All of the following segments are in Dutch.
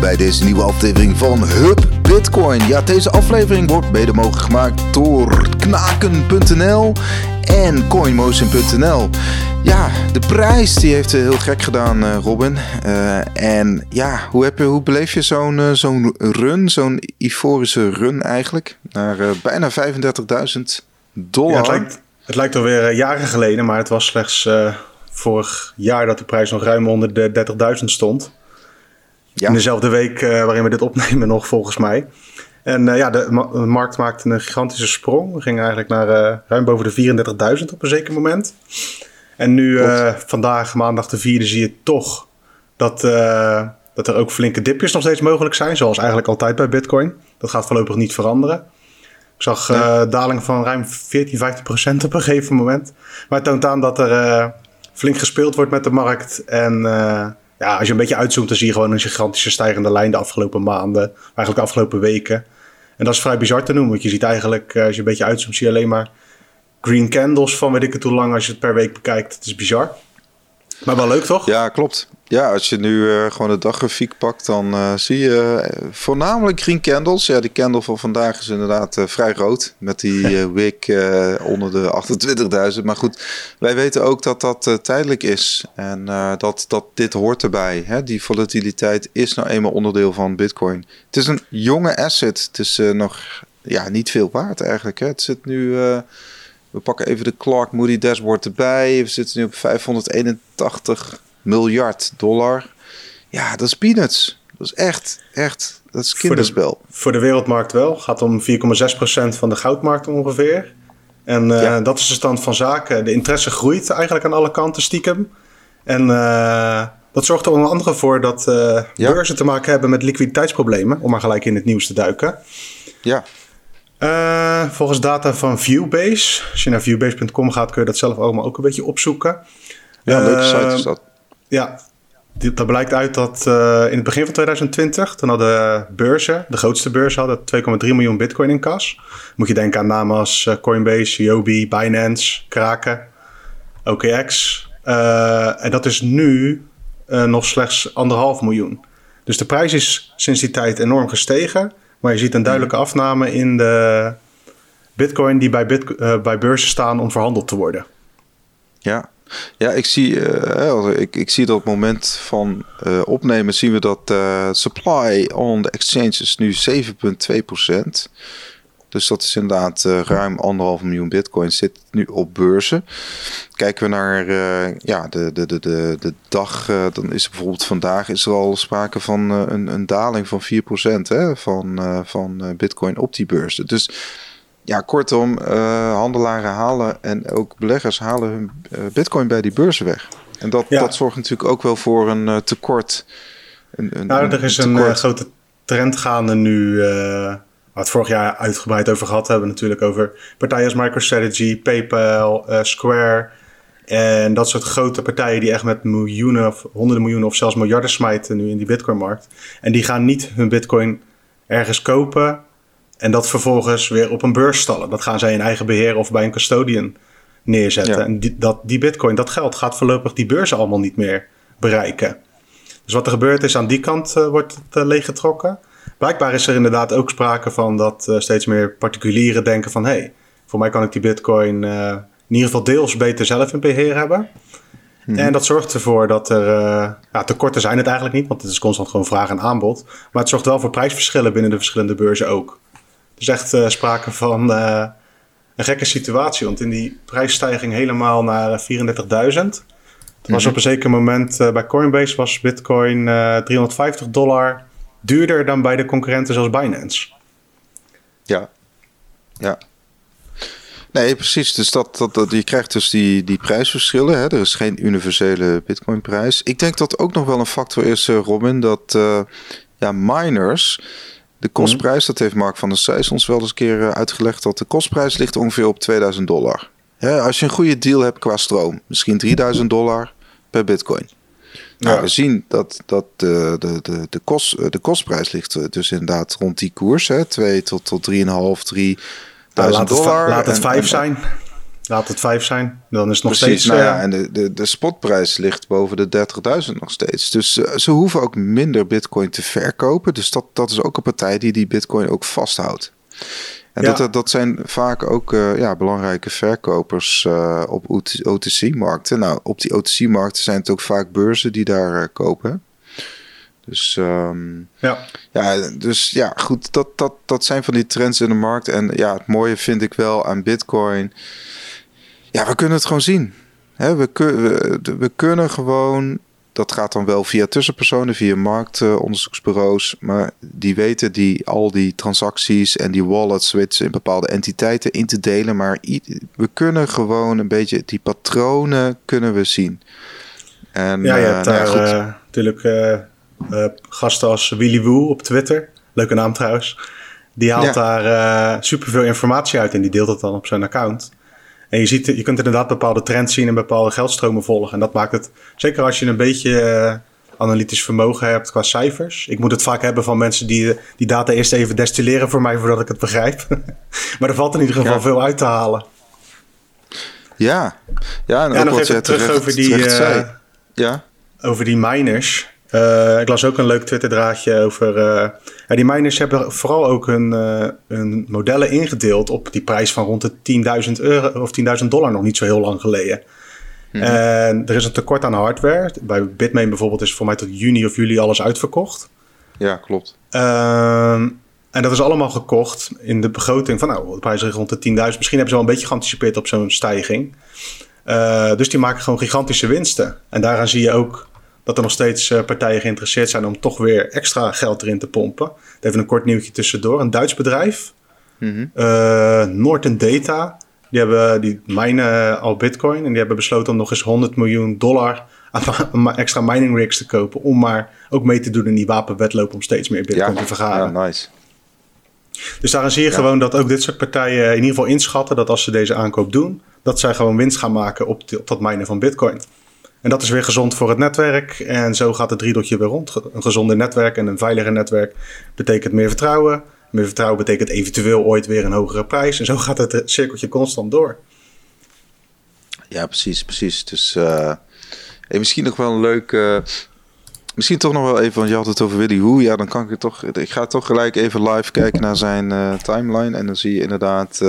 bij deze nieuwe aflevering van Hub Bitcoin. Ja, deze aflevering wordt mede mogelijk gemaakt door knaken.nl en coinmotion.nl. Ja, de prijs die heeft heel gek gedaan, eh, Robin. Uh, en ja, hoe, heb je, hoe beleef je zo'n zo'n run, zo'n euforische run eigenlijk? Naar bijna 35.000 dollar. Ja, het, lijkt, het lijkt alweer jaren geleden, maar het was slechts vorig jaar dat de prijs nog ruim onder de 30.000 stond. Ja. In dezelfde week uh, waarin we dit opnemen nog, volgens mij. En uh, ja, de, de, markt maakte een gigantische sprong. We gingen eigenlijk naar uh, ruim boven de 34.000 op een zeker moment. En nu, vandaag, maandag de vierde, zie je toch dat, dat er ook flinke dipjes nog steeds mogelijk zijn. Zoals eigenlijk altijd bij Bitcoin. Dat gaat voorlopig niet veranderen. Ik zag nee. dalingen van ruim 14, 15 procent op een gegeven moment. Maar het toont aan dat er flink gespeeld wordt met de markt. En ja, als je een beetje uitzoomt, dan zie je gewoon een gigantische stijgende lijn de afgelopen maanden, eigenlijk de afgelopen weken. En dat is vrij bizar te noemen, want je ziet eigenlijk, eh, als je een beetje uitzoomt, zie je alleen maar green candles van weet ik het hoe lang als je het per week bekijkt. Het is bizar. Maar wel leuk, toch? Ja, klopt. Ja, als je nu uh, gewoon de daggrafiek pakt, dan uh, zie je uh, voornamelijk green candles. Ja, die candle van vandaag is inderdaad vrij rood. Met die wick onder de 28.000. Maar goed, wij weten ook dat dat tijdelijk is. En dat, dat dit hoort erbij. Hè? Die volatiliteit is nou eenmaal onderdeel van Bitcoin. Het is een jonge asset. Het is nog ja, niet veel waard eigenlijk. Hè? Het zit nu... we pakken even de Clark Moody dashboard erbij. We zitten nu op 581 miljard dollar. Ja, dat is peanuts. Dat is echt, echt, dat is kinderspel. Voor de, voor de wereldmarkt wel. Gaat om 4,6% van de goudmarkt ongeveer. En uh, dat is de stand van zaken. De interesse groeit eigenlijk aan alle kanten stiekem. En uh, dat zorgt er onder andere voor dat uh, ja. beurzen te maken hebben met liquiditeitsproblemen. Om maar gelijk in het nieuws te duiken. Ja. Volgens data van Viewbase. Als je naar viewbase.com gaat, kun je dat zelf allemaal ook een beetje opzoeken. Ja, leuke site is dat. Ja, dat blijkt uit dat uh, in het begin van 2020, toen hadden beurzen, de grootste beurzen, hadden 2,3 miljoen bitcoin in kas. Moet je denken aan namen als uh, Coinbase, Yobi, Binance, Kraken, OKX. Uh, en dat is nu nog slechts anderhalf miljoen. Dus de prijs is sinds die tijd enorm gestegen. Maar je ziet een duidelijke afname in de bitcoin die bij, bit, bij beurzen staan om verhandeld te worden. Ja, ja, ik zie, uh, ik, ik zie dat op het moment van uh, opnemen zien we dat supply on the exchanges nu 7,2%. Dus dat is inderdaad ruim anderhalf miljoen bitcoin zit nu op beurzen. Kijken we naar ja, de, de, de, de, de dag, dan is er bijvoorbeeld vandaag is er al sprake van een, een daling van 4% hè, van, van bitcoin op die beurzen. Dus ja, kortom, handelaren halen en ook beleggers halen hun bitcoin bij die beurzen weg. En dat, dat zorgt natuurlijk ook wel voor een tekort. Een, een, nou, er is een, grote trend gaande nu, we het vorig jaar uitgebreid over gehad hebben natuurlijk, over partijen als MicroStrategy, PayPal, Square en dat soort grote partijen die echt met miljoenen of honderden miljoenen of zelfs miljarden smijten nu in die bitcoinmarkt. En die gaan niet hun bitcoin ergens kopen en dat vervolgens weer op een beurs stallen. Dat gaan zij in eigen beheer of bij een custodian neerzetten. En die, dat, die bitcoin, dat geld gaat voorlopig die beurzen allemaal niet meer bereiken. Dus wat er gebeurt is, aan die kant uh, wordt het uh, leeggetrokken. Blijkbaar is er inderdaad ook sprake van dat uh, steeds meer particulieren denken van... hé, hey, voor mij kan ik die bitcoin in ieder geval deels beter zelf in beheer hebben. Mhm. En dat zorgt ervoor dat er... ja, tekorten zijn het eigenlijk niet, want het is constant gewoon vraag en aanbod. Maar het zorgt wel voor prijsverschillen binnen de verschillende beurzen ook. Dus echt sprake van een gekke situatie. Want in die prijsstijging helemaal naar 34.000. Mm was mhm. op een zeker moment bij Coinbase was Bitcoin 350 dollar duurder dan bij de concurrenten zoals Binance. Ja, ja. Nee, precies. Dus dat, dat, dat, je krijgt dus die, die prijsverschillen. Hè? Er is geen universele Bitcoin-prijs. Ik denk dat ook nog wel een factor is, Robin, dat ja, miners de kostprijs, dat heeft Mark van der Seijs ons wel eens een keer eh, uitgelegd, dat de kostprijs ligt ongeveer op 2000 dollar. als je een goede deal hebt qua stroom, misschien 3000 dollar per bitcoin. Nou, we zien dat, dat de, de, de, de, kost, eh, de kostprijs ligt eh, dus inderdaad rond die koers. Hè, 2 tot, tot 3,5, 3 laat dollar. Het, laat het 5 zijn. Laat het 5 zijn, dan is het nog Precies, steeds... nou ja, eh, en de, de, de spotprijs ligt boven de 30.000 nog steeds. Dus eh, ze hoeven ook minder bitcoin te verkopen. Dus dat, dat is ook een partij die die bitcoin ook vasthoudt. En Ja. dat- dat, zijn vaak ook eh, ja, belangrijke verkopers eh, op OTC-markten. Nou, op die OTC-markten zijn het ook vaak beurzen die daar eh, kopen. Dus ehm, ja. ja, dus ja, goed, dat, dat, dat zijn van die trends in de markt. En ja, het mooie vind ik wel aan Bitcoin. Ja, we kunnen het gewoon zien. Hè, we, kun, we, we kunnen gewoon. Dat gaat dan wel via tussenpersonen, via marktonderzoeksbureaus. maar die weten die, al die transacties en die wallets weten ze in bepaalde entiteiten in te delen. Maar we kunnen gewoon een beetje die patronen kunnen we zien. En, Ja, je eh, hebt nou ja, daar goed. eh, natuurlijk eh, gasten als Willy Woo op Twitter. Leuke naam trouwens. Die haalt Ja. daar superveel informatie uit en die deelt het dan op zijn account. En je, ziet, je kunt inderdaad bepaalde trends zien en bepaalde geldstromen volgen. En dat maakt het, zeker als je een beetje eh, analytisch vermogen hebt qua cijfers. Ik moet het vaak hebben van mensen die die data eerst even destilleren voor mij voordat ik het begrijp. maar er valt in ieder geval Ja. veel uit te halen. Ja, ja en Ja, ook nog wat even terug terecht, over die, eh. Ja, over die miners. Eh, ik las ook een leuk Twitter-draadje over. eh, ja, die miners hebben vooral ook hun, hun modellen ingedeeld op die prijs van rond de 10.000 euro of 10.000 dollar nog niet zo heel lang geleden. En er is een tekort aan hardware. Bij Bitmain bijvoorbeeld is voor mij tot juni of juli alles uitverkocht. ja, klopt. Ehm, en dat is allemaal gekocht in de begroting van, nou, de prijs ligt rond de 10.000. Misschien hebben ze wel een beetje geanticipeerd op zo'n stijging. Dus die maken gewoon gigantische winsten. En daaraan zie je ook dat er nog steeds eh, partijen geïnteresseerd zijn om toch weer extra geld erin te pompen. Even een kort nieuwtje tussendoor. Een Duits bedrijf, Mhm. eh Norton Data, die, hebben, die minen al bitcoin. En die hebben besloten om nog eens 100 miljoen dollar aan extra mining rigs te kopen. Om maar ook mee te doen in die wapenwetloop om steeds meer bitcoin Ja, te vergaren. ja, nice. Dus daarin zie je Ja. gewoon dat ook dit soort partijen in ieder geval inschatten dat als ze deze aankoop doen, dat zij gewoon winst gaan maken op, op dat minen van bitcoin. En dat is weer gezond voor het netwerk. En zo gaat het driedeltje weer rond. Een gezonder netwerk en een veiliger netwerk betekent meer vertrouwen. Meer vertrouwen betekent eventueel ooit weer een hogere prijs. En zo gaat het cirkeltje constant door. Ja, precies, precies. Dus eh, misschien nog wel een leuk... eh, misschien toch nog wel even, want je had het over Willy Hoe. Ja, dan kan ik het toch... Ik ga toch gelijk even live kijken naar zijn eh, timeline. En dan zie je inderdaad...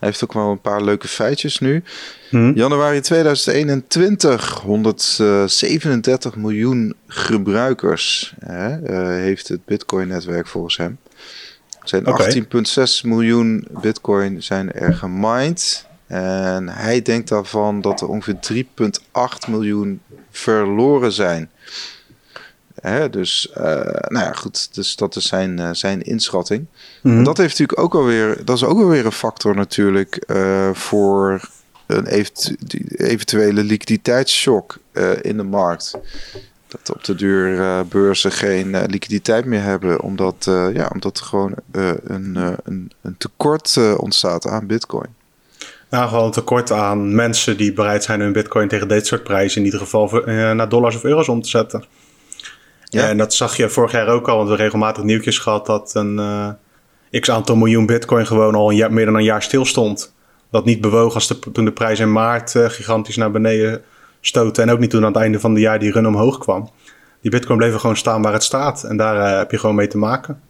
hij heeft ook wel een paar leuke feitjes nu. Hm? Januari 2021, 137 miljoen gebruikers hè, eh, heeft het Bitcoin-netwerk volgens hem. Er zijn Oké. 18,6 miljoen Bitcoin zijn er gemined. En hij denkt daarvan dat er ongeveer 3,8 miljoen verloren zijn. Hè, dus, eh, nou ja, goed. Dus dat is zijn, eh, zijn inschatting. Mhm. Dat heeft natuurlijk ook alweer, dat is ook alweer een factor natuurlijk eh, voor een eventu- eventuele liquiditeitsshock in de markt. Dat op de duur beurzen geen liquiditeit meer hebben, omdat, ja, omdat er gewoon een, een, een tekort ontstaat aan bitcoin. Nou, gewoon een tekort aan mensen die bereid zijn hun bitcoin tegen dit soort prijzen in ieder geval naar dollars of euro's om te zetten. Ja. En dat zag je vorig jaar ook al, want we hebben regelmatig nieuwtjes gehad dat een eh, x aantal miljoen bitcoin gewoon al een jaar, meer dan een jaar stil stond. Dat niet bewoog als de, toen de prijs in maart eh, gigantisch naar beneden stootte. En ook niet toen aan het einde van het jaar die run omhoog kwam. Die bitcoin bleef gewoon staan waar het staat. En daar eh, heb je gewoon mee te maken.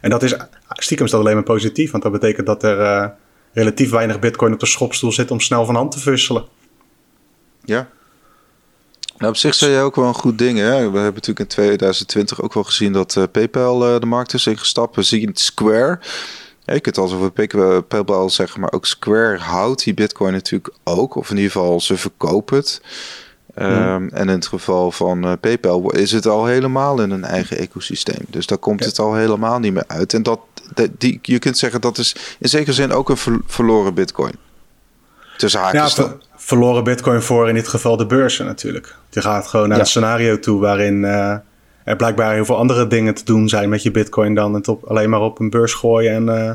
En dat is stiekem is dat alleen maar positief, want dat betekent dat er relatief weinig bitcoin op de schopstoel zit om snel van hand te fusselen. Ja. Nou, op zich zei je ook wel een goed ding. Hè? We hebben natuurlijk in 2020 ook wel gezien dat eh, PayPal eh, de markt is ingestapt. We zien Square. Ja, je kunt het als over Pay- PayPal zeggen, maar ook Square houdt die Bitcoin natuurlijk ook. Of in ieder geval, ze verkopen het. Ehm, En in het geval van eh, PayPal is het al helemaal in een eigen ecosysteem. Dus daar komt Ja. het al helemaal niet meer uit. En dat, dat- die, je kunt zeggen dat is in zekere zin ook een ver- verloren Bitcoin. Tussen haakjes dan. Ver- verloren bitcoin voor in dit geval de beurzen natuurlijk. Je gaat gewoon naar Ja. een scenario toe waarin eh, er blijkbaar heel veel andere dingen te doen zijn met je bitcoin dan het op, alleen maar op een beurs gooien en eh,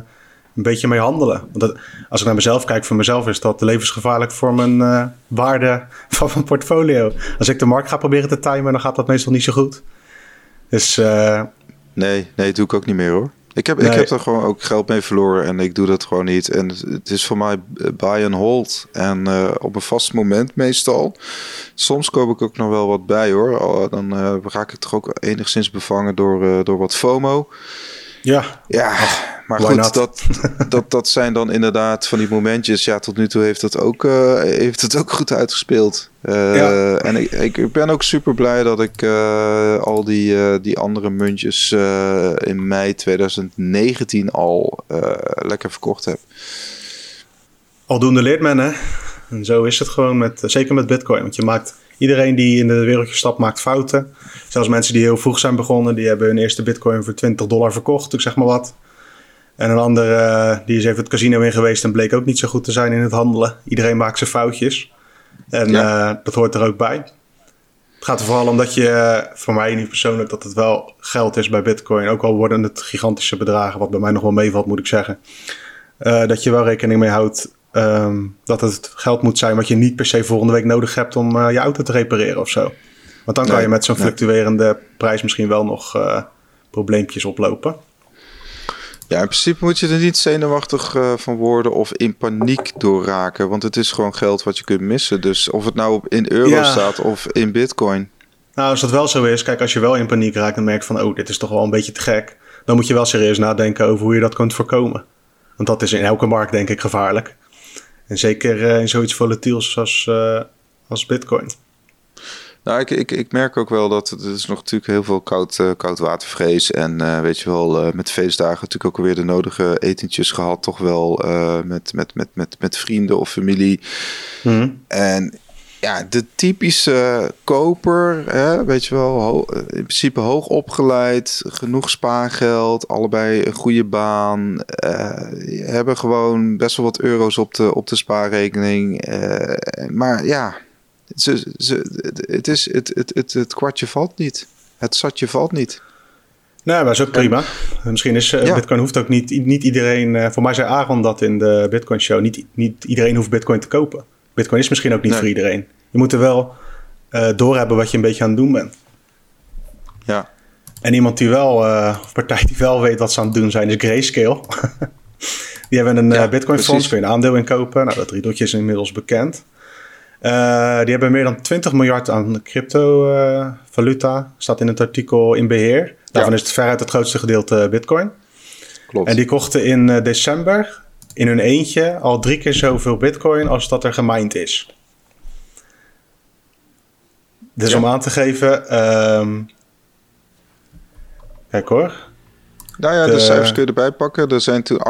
een beetje mee handelen. Want dat, als ik naar mezelf kijk, voor mezelf is dat levensgevaarlijk voor mijn eh, waarde van mijn portfolio. Als ik de markt ga proberen te timen, dan gaat dat meestal niet zo goed. Dus Nee, nee, doe ik ook niet meer hoor. Ik heb, ik heb er gewoon ook geld mee verloren en ik doe dat gewoon niet. En het is voor mij buy and hold. En uh, op een vast moment meestal. Soms koop ik ook nog wel wat bij hoor. Dan uh, raak ik toch ook enigszins bevangen door, uh, door wat FOMO. Ja. Ja, maar goed, dat, dat, dat zijn dan inderdaad van die momentjes. Ja, tot nu toe heeft het ook, uh, heeft het ook goed uitgespeeld. Uh, ja. En ik, ik ben ook super blij dat ik uh, al die, die andere muntjes in mei 2019 al lekker verkocht heb. Aldoende leert men, hè? En zo is het gewoon, met, zeker met Bitcoin. Want je maakt iedereen die in de wereldje stapt, maakt fouten. Zelfs mensen die heel vroeg zijn begonnen, die hebben hun eerste bitcoin voor 20 dollar verkocht, ik zeg maar wat. En een ander uh, die is even het casino in geweest en bleek ook niet zo goed te zijn in het handelen. Iedereen maakt zijn foutjes. En ja. uh, dat hoort er ook bij. Het gaat er vooral om dat je, uh, voor mij niet persoonlijk, dat het wel geld is bij Bitcoin. Ook al worden het gigantische bedragen, wat bij mij nog wel meevalt, moet ik zeggen. dat je wel rekening mee houdt um, dat het geld moet zijn wat je niet per se volgende week nodig hebt om je auto te repareren of zo. Want dan kan je met zo'n fluctuerende prijs misschien wel nog probleempjes oplopen. Ja, in principe moet je er niet zenuwachtig uh, van worden of in paniek door raken. Want het is gewoon geld wat je kunt missen. Dus of het nou in euro ja. staat of in bitcoin. Nou, als dat wel zo is, kijk, als je wel in paniek raakt en merkt van, oh, dit is toch wel een beetje te gek. Dan moet je wel serieus nadenken over hoe je dat kunt voorkomen. Want dat is in elke markt, denk ik, gevaarlijk. En zeker uh, in zoiets volatiels als, uh, als bitcoin. Nou, ik, ik, ik merk ook wel dat er is nog natuurlijk heel veel koud, uh, koudwatervrees. En uh, weet je wel, uh, met feestdagen natuurlijk ook alweer de nodige etentjes gehad. Toch wel met, met, met, met, met vrienden of familie. Mm. En ja, de typische koper, hè, weet je wel, in principe hoog opgeleid, genoeg spaargeld, allebei een goede baan, hebben gewoon best wel wat euro's op de, op de spaarrekening. maar ja, ze, ze, het, is, het, het, het, het kwartje valt niet. Het zatje valt niet. Nee, maar is ook prima. Misschien is uh, Bitcoin hoeft ook niet, niet iedereen. Uh, voor mij zei Aaron dat in de Bitcoin Show. Niet, niet iedereen hoeft Bitcoin te kopen. Bitcoin is misschien ook niet nee. voor iedereen. Je moet er wel uh, doorhebben wat je een beetje aan het doen bent. Ja. En iemand die wel, of partij die wel weet wat ze aan het doen zijn, is Grayscale. die hebben een ja, Bitcoin fonds, kun je een aandeel inkopen. Nou, dat riedeltje is inmiddels bekend. Uh, die hebben meer dan 20 miljard aan crypto-valuta. Uh, staat in het artikel in beheer. Daarvan ja. is het veruit het grootste gedeelte Bitcoin. Klopt. En die kochten in uh, december in hun eentje al drie keer zoveel Bitcoin als dat er gemined is. Dus ja. om aan te geven. Um, kijk hoor. Nou ja, de, de cijfers kun je erbij pakken. Er zijn toen 28.112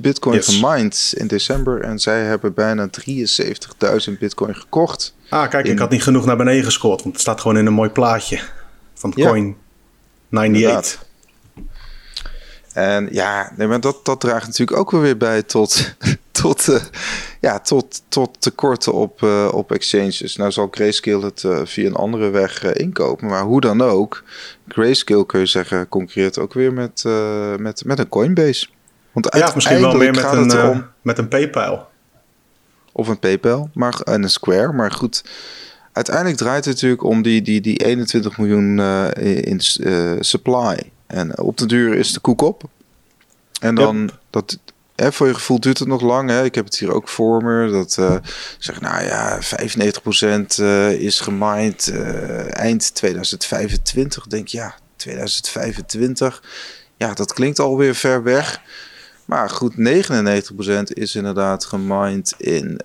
bitcoin yes. gemined in december. En zij hebben bijna 73.000 bitcoin gekocht. Ah, kijk, in... ik had niet genoeg naar beneden gescoord. Want het staat gewoon in een mooi plaatje van ja. coin 98. En ja, nee, maar dat, dat draagt natuurlijk ook weer bij tot, tot, uh, ja, tot, tot tekorten op, uh, op exchanges. Nou zal Grayscale het uh, via een andere weg inkopen, maar hoe dan ook, Grayscale kun je zeggen concurreert ook weer met, met, met een Coinbase. Want ja, misschien wel meer met een, om, met een PayPal. Of een PayPal, maar en een Square, maar goed uiteindelijk draait het natuurlijk om die, die, die 21 miljoen in supply. En op de duur is de koek op. En dan, yep. dat, hè, voor je gevoel duurt het nog lang. Hè? Ik heb het hier ook voor me. Dat uh, zeg, nou ja, 95% uh, is gemined uh, eind 2025. Denk ja, 2025. Ja, dat klinkt alweer ver weg. Maar goed, 99% is inderdaad gemined in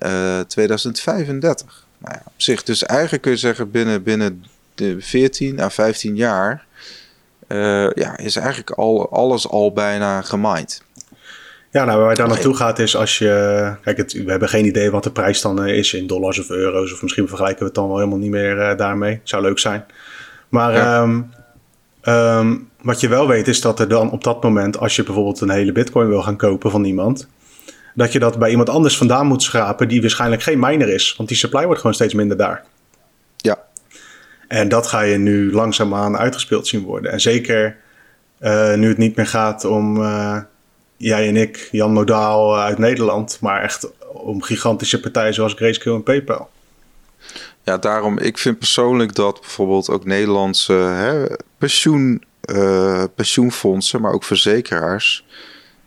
2035. Nou ja, op zich, dus eigenlijk kun je zeggen binnen, binnen de 14 à 15 jaar ja, is eigenlijk al, alles al bijna gemined. Ja, nou, waar het daar naartoe gaat is als je... Kijk, het, we hebben geen idee wat de prijs dan is in dollars of euro's. Of misschien vergelijken we het dan wel helemaal niet meer uh, daarmee. Zou leuk zijn. Maar ja. um, um, wat je wel weet is dat er dan op dat moment... als je bijvoorbeeld een hele bitcoin wil gaan kopen van iemand... dat je dat bij iemand anders vandaan moet schrapen... die waarschijnlijk geen miner is. Want die supply wordt gewoon steeds minder daar. Ja, en dat ga je nu langzaamaan uitgespeeld zien worden. En zeker uh, nu het niet meer gaat om uh, jij en ik, Jan Modaal uh, uit Nederland, maar echt om gigantische partijen zoals Grayscale en PayPal. Ja, daarom, ik vind persoonlijk dat bijvoorbeeld ook Nederlandse hè, pensioen pensioenfondsen, maar ook verzekeraars.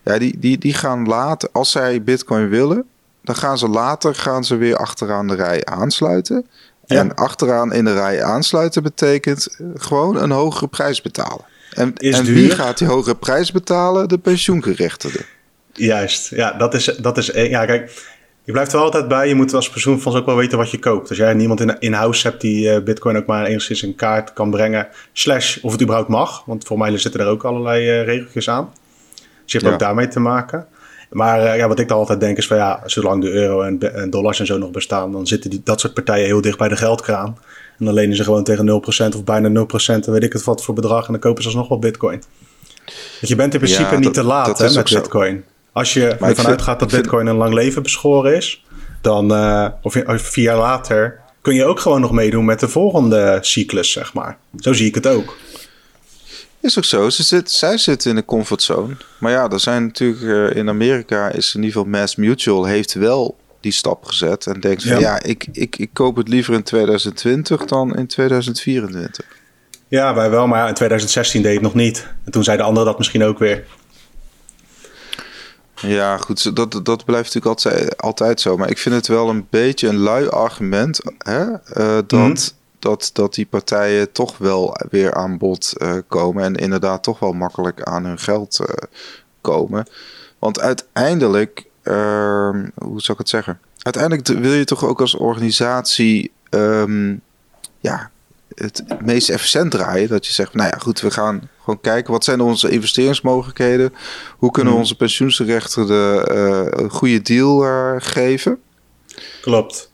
Ja, die, die, die gaan later, als zij bitcoin willen, dan gaan ze later gaan ze weer achteraan de rij aansluiten. En achteraan in de rij aansluiten betekent gewoon een hogere prijs betalen. En, en wie gaat die hogere prijs betalen? De pensioengerechtigden. Juist, ja, dat is, dat is, ja, kijk, je blijft er altijd bij. Je moet als pensioenfonds ook wel weten wat je koopt. Als jij niemand in, in house hebt die uh, Bitcoin ook maar enigszins in kaart kan brengen, slash of het überhaupt mag, want voor mij zitten er ook allerlei uh, regeltjes aan. Dus je hebt ook daarmee te maken. Maar uh, ja, wat ik dan altijd denk is van ja, zolang de euro en, en, dollars en zo nog bestaan, dan zitten die, dat soort partijen heel dicht bij de geldkraan. En dan lenen ze gewoon tegen 0% of bijna 0%, weet ik het wat voor bedrag, en dan kopen ze alsnog wel Bitcoin. Want je bent in principe niet te laat hè, met Bitcoin. Als je ervan uitgaat dat Bitcoin een lang leven beschoren is, dan, uh, of, vier jaar later, kun je ook gewoon nog meedoen met de volgende cyclus, zeg maar. Zo zie ik het ook. Is ook zo. Ze zit, zij zitten in de comfortzone. Maar ja, er zijn natuurlijk uh, in Amerika is in ieder geval Mass Mutual heeft wel die stap gezet en denkt van ja, ik, ik, ik koop het liever in 2020 dan in 2024. Ja, wij wel, maar in 2016 deed het nog niet. En toen zeiden anderen dat misschien ook weer. Ja, goed, dat, dat blijft natuurlijk altijd, altijd zo. Maar ik vind het wel een beetje een lui argument hè? Uh, dat, mm dat, dat die partijen toch wel weer aan bod uh, komen. En inderdaad toch wel makkelijk aan hun geld uh, komen. Want uiteindelijk, uh, hoe zou ik het zeggen? Uiteindelijk wil je toch ook als organisatie um, ja, het meest efficiënt draaien. Dat je zegt, nou ja, goed, we gaan gewoon kijken wat zijn onze investeringsmogelijkheden. Hoe kunnen we hmm. onze pensioensrechten de, uh, een goede deal uh, geven? Klopt.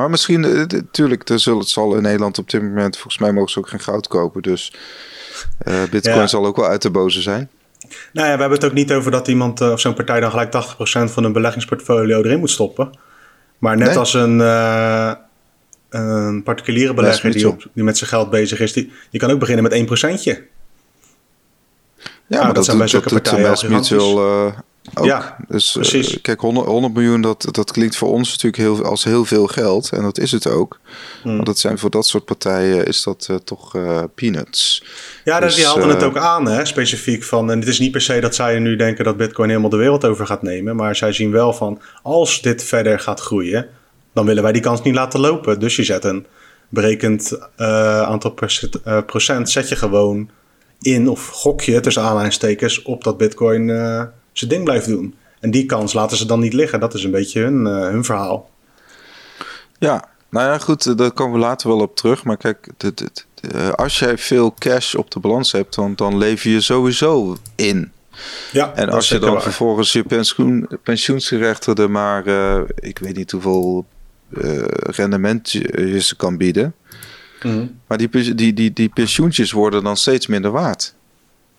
Maar misschien, natuurlijk, uh, zullen, het zal in Nederland op dit moment, volgens mij mogen ze ook geen goud kopen. Dus uh, Bitcoin zal ook wel uit de boze zijn. Nou ja, we hebben het ook niet over dat iemand of zo'n partij dan gelijk 80% van een beleggingsportfolio erin moet stoppen. Maar net als een, een particuliere belegger die, op, die met zijn geld bezig is, die, die kan ook beginnen met 1%. Ja, maar, dat, dat, zijn bij zulke partijen Mutual uh, ook. Ja, dus uh, precies. kijk, 100, 100, miljoen, dat, dat klinkt voor ons natuurlijk heel, als heel veel geld. En dat is het ook. Hmm. Maar dat zijn voor dat soort partijen is dat uh, toch peanuts. Ja, dus, die haalden het ook aan, hè, specifiek van. En het is niet per se dat zij nu denken dat Bitcoin helemaal de wereld over gaat nemen. Maar zij zien wel van, als dit verder gaat groeien dan willen wij die kans niet laten lopen. Dus je zet een berekend aantal uh, procent, zet je gewoon in of gok je tussen aanhalingstekens op dat Bitcoin zijn ding blijft doen. En die kans laten ze dan niet liggen. Dat is een beetje hun, hun verhaal. Ja, nou ja, goed, daar komen we later wel op terug. Maar kijk, dit, dit, als jij veel cash op de balans hebt, dan, dan lever je sowieso in. Ja, en als je dan vervolgens je pensioen, pensioensgerechtigde maar, ik weet niet hoeveel uh, rendement je ze kan bieden. Mhm. Maar die, die, die, die pensioentjes worden dan steeds minder waard.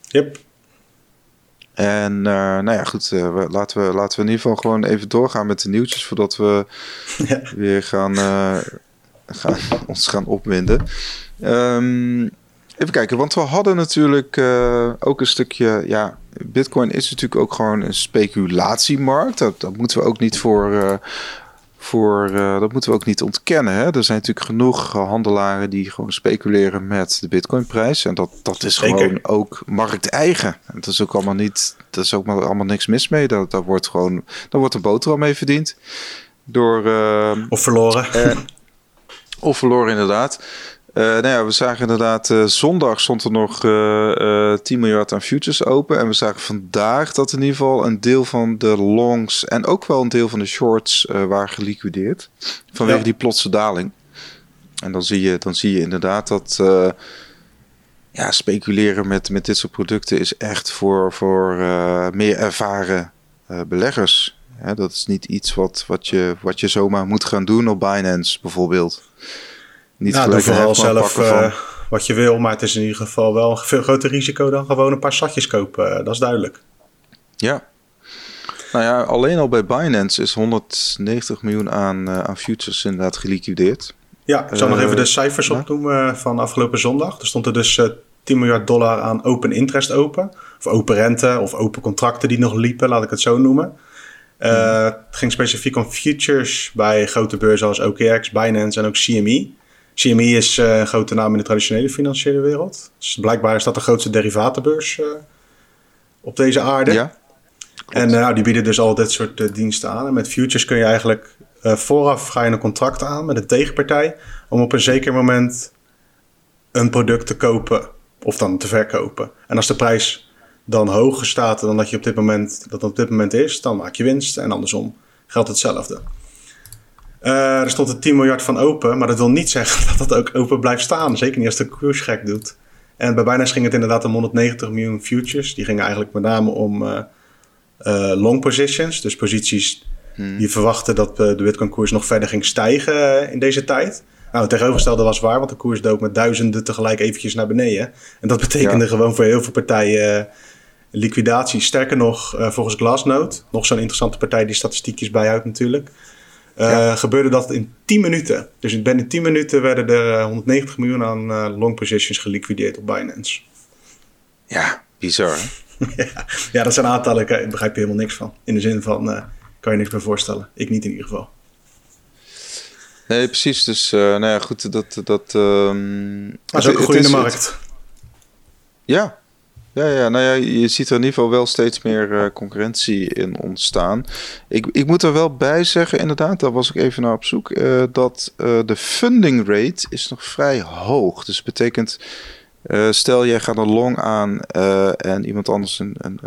Yep. En uh, nou ja, goed, uh, we, laten, we, laten we in ieder geval gewoon even doorgaan met de nieuwtjes voordat we ja. weer gaan, uh, gaan, ons gaan opwinden. Um, even kijken, want we hadden natuurlijk ook een stukje, ja, Bitcoin is natuurlijk ook gewoon een speculatiemarkt. Dat, dat moeten we ook niet voor, voor, uh, dat moeten we ook niet ontkennen. Hè? Er zijn natuurlijk genoeg handelaren die gewoon speculeren met de bitcoinprijs. En dat, dat is gewoon ook markteigen. Dat is ook allemaal niet, dat is ook allemaal niks mis mee. Daar, daar wordt gewoon, daar wordt een boterham mee verdiend. Door, uh, of verloren. Uh, of verloren inderdaad. Uh, nou ja, we zagen inderdaad, uh, zondag stond er nog uh, 10 miljard aan futures open. En we zagen vandaag dat in ieder geval een deel van de longs en ook wel een deel van de shorts waren geliquideerd. Vanwege die plotse daling. En dan zie je, dan zie je inderdaad dat ja, speculeren met, met dit soort producten is echt voor, voor meer ervaren beleggers. dat is niet iets wat, wat, je, wat je zomaar moet gaan doen op Binance bijvoorbeeld niet nou, doe vooral zelf uh, wat je wil, maar het is in ieder geval wel een veel groter risico dan gewoon een paar satjes kopen. Uh, dat is duidelijk. Ja. Nou ja, alleen al bij Binance is 190 miljoen aan, uh, aan futures inderdaad geliquideerd. Ja, ik zal nog even de cijfers ja. opnoemen van afgelopen zondag. Er stond er dus 10 miljard dollar aan open interest open. Of open rente of open contracten die nog liepen, laat ik het zo noemen. Uh, Het ging specifiek om futures bij grote beurzen als OKX, Binance en ook CME. CME is een grote naam in de traditionele financiële wereld. Dus blijkbaar is dat de grootste derivatenbeurs op deze aarde. Ja, en nou, die bieden dus al dit soort diensten aan. En met futures kun je eigenlijk vooraf ga je een contract aan met een tegenpartij om op een zeker moment een product te kopen of dan te verkopen. En als de prijs dan hoger staat dan dat je op dit moment dat op dit moment is, dan maak je winst en andersom geldt hetzelfde. Uh, er stond een 10 miljard van open, maar dat wil niet zeggen dat dat ook open blijft staan. Zeker niet als de koers gek doet. En bij Binance ging het inderdaad om 190 miljoen futures. Die gingen eigenlijk met name om uh, uh, long positions. Dus posities hmm. die verwachten dat de Bitcoin koers nog verder ging stijgen in deze tijd. Nou, het tegenovergestelde was waar, want de koers dook met duizenden tegelijk eventjes naar beneden. En dat betekende gewoon voor heel veel partijen liquidatie. Sterker nog, volgens Glassnode, nog zo'n interessante partij die statistiekjes bijhoudt natuurlijk, uh, gebeurde dat in 10 minuten. Dus binnen 10 minuten werden er 190 miljoen aan long positions geliquideerd op Binance. Ja, bizar. ja, ja, dat zijn aantallen, ik begrijp je helemaal niks van. In de zin van, kan je niks meer voorstellen. Ik niet in ieder geval. Nee, precies. Dus uh, nou ja, goed, dat... dat um, maar is ook een goede markt. ja. Ja, ja, nou ja, je ziet er in ieder geval wel steeds meer uh, concurrentie in ontstaan. Ik, ik moet er wel bij zeggen, inderdaad, daar was ik even naar op zoek, uh, dat de funding rate is nog vrij hoog. Dus betekent, stel jij gaat een long aan en iemand anders een, een,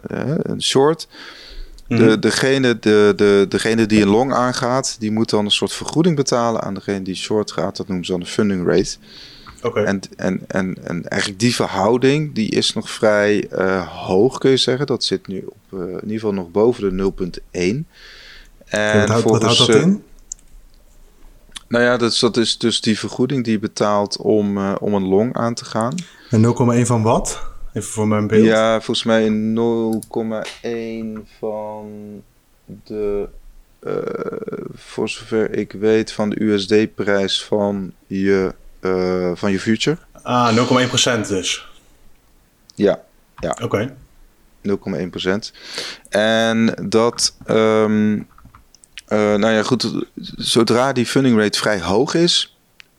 een short... De, mhm. degene, de, de, degene die een long aangaat, die moet dan een soort vergoeding betalen aan degene die short gaat. Dat noemen ze dan de funding rate. Okay. En, en, en, en eigenlijk die verhouding die is nog vrij uh, hoog, kun je zeggen. Dat zit nu op uh, in ieder geval nog boven de 0,1. En wat, houdt, volgens, wat houdt dat in? Nou ja, dat is, dat is dus die vergoeding die je betaalt om, uh, om een long aan te gaan. En 0,1 van wat? Even voor mijn beeld. Ja, volgens mij 0,1 van de, uh, voor zover ik weet, van de USD-prijs van je, uh, van je future. Ah, 0,1% dus. Ja, ja. Oké. Okay. 0,1%. En dat, um, uh, nou ja, goed, zodra die funding rate vrij hoog is,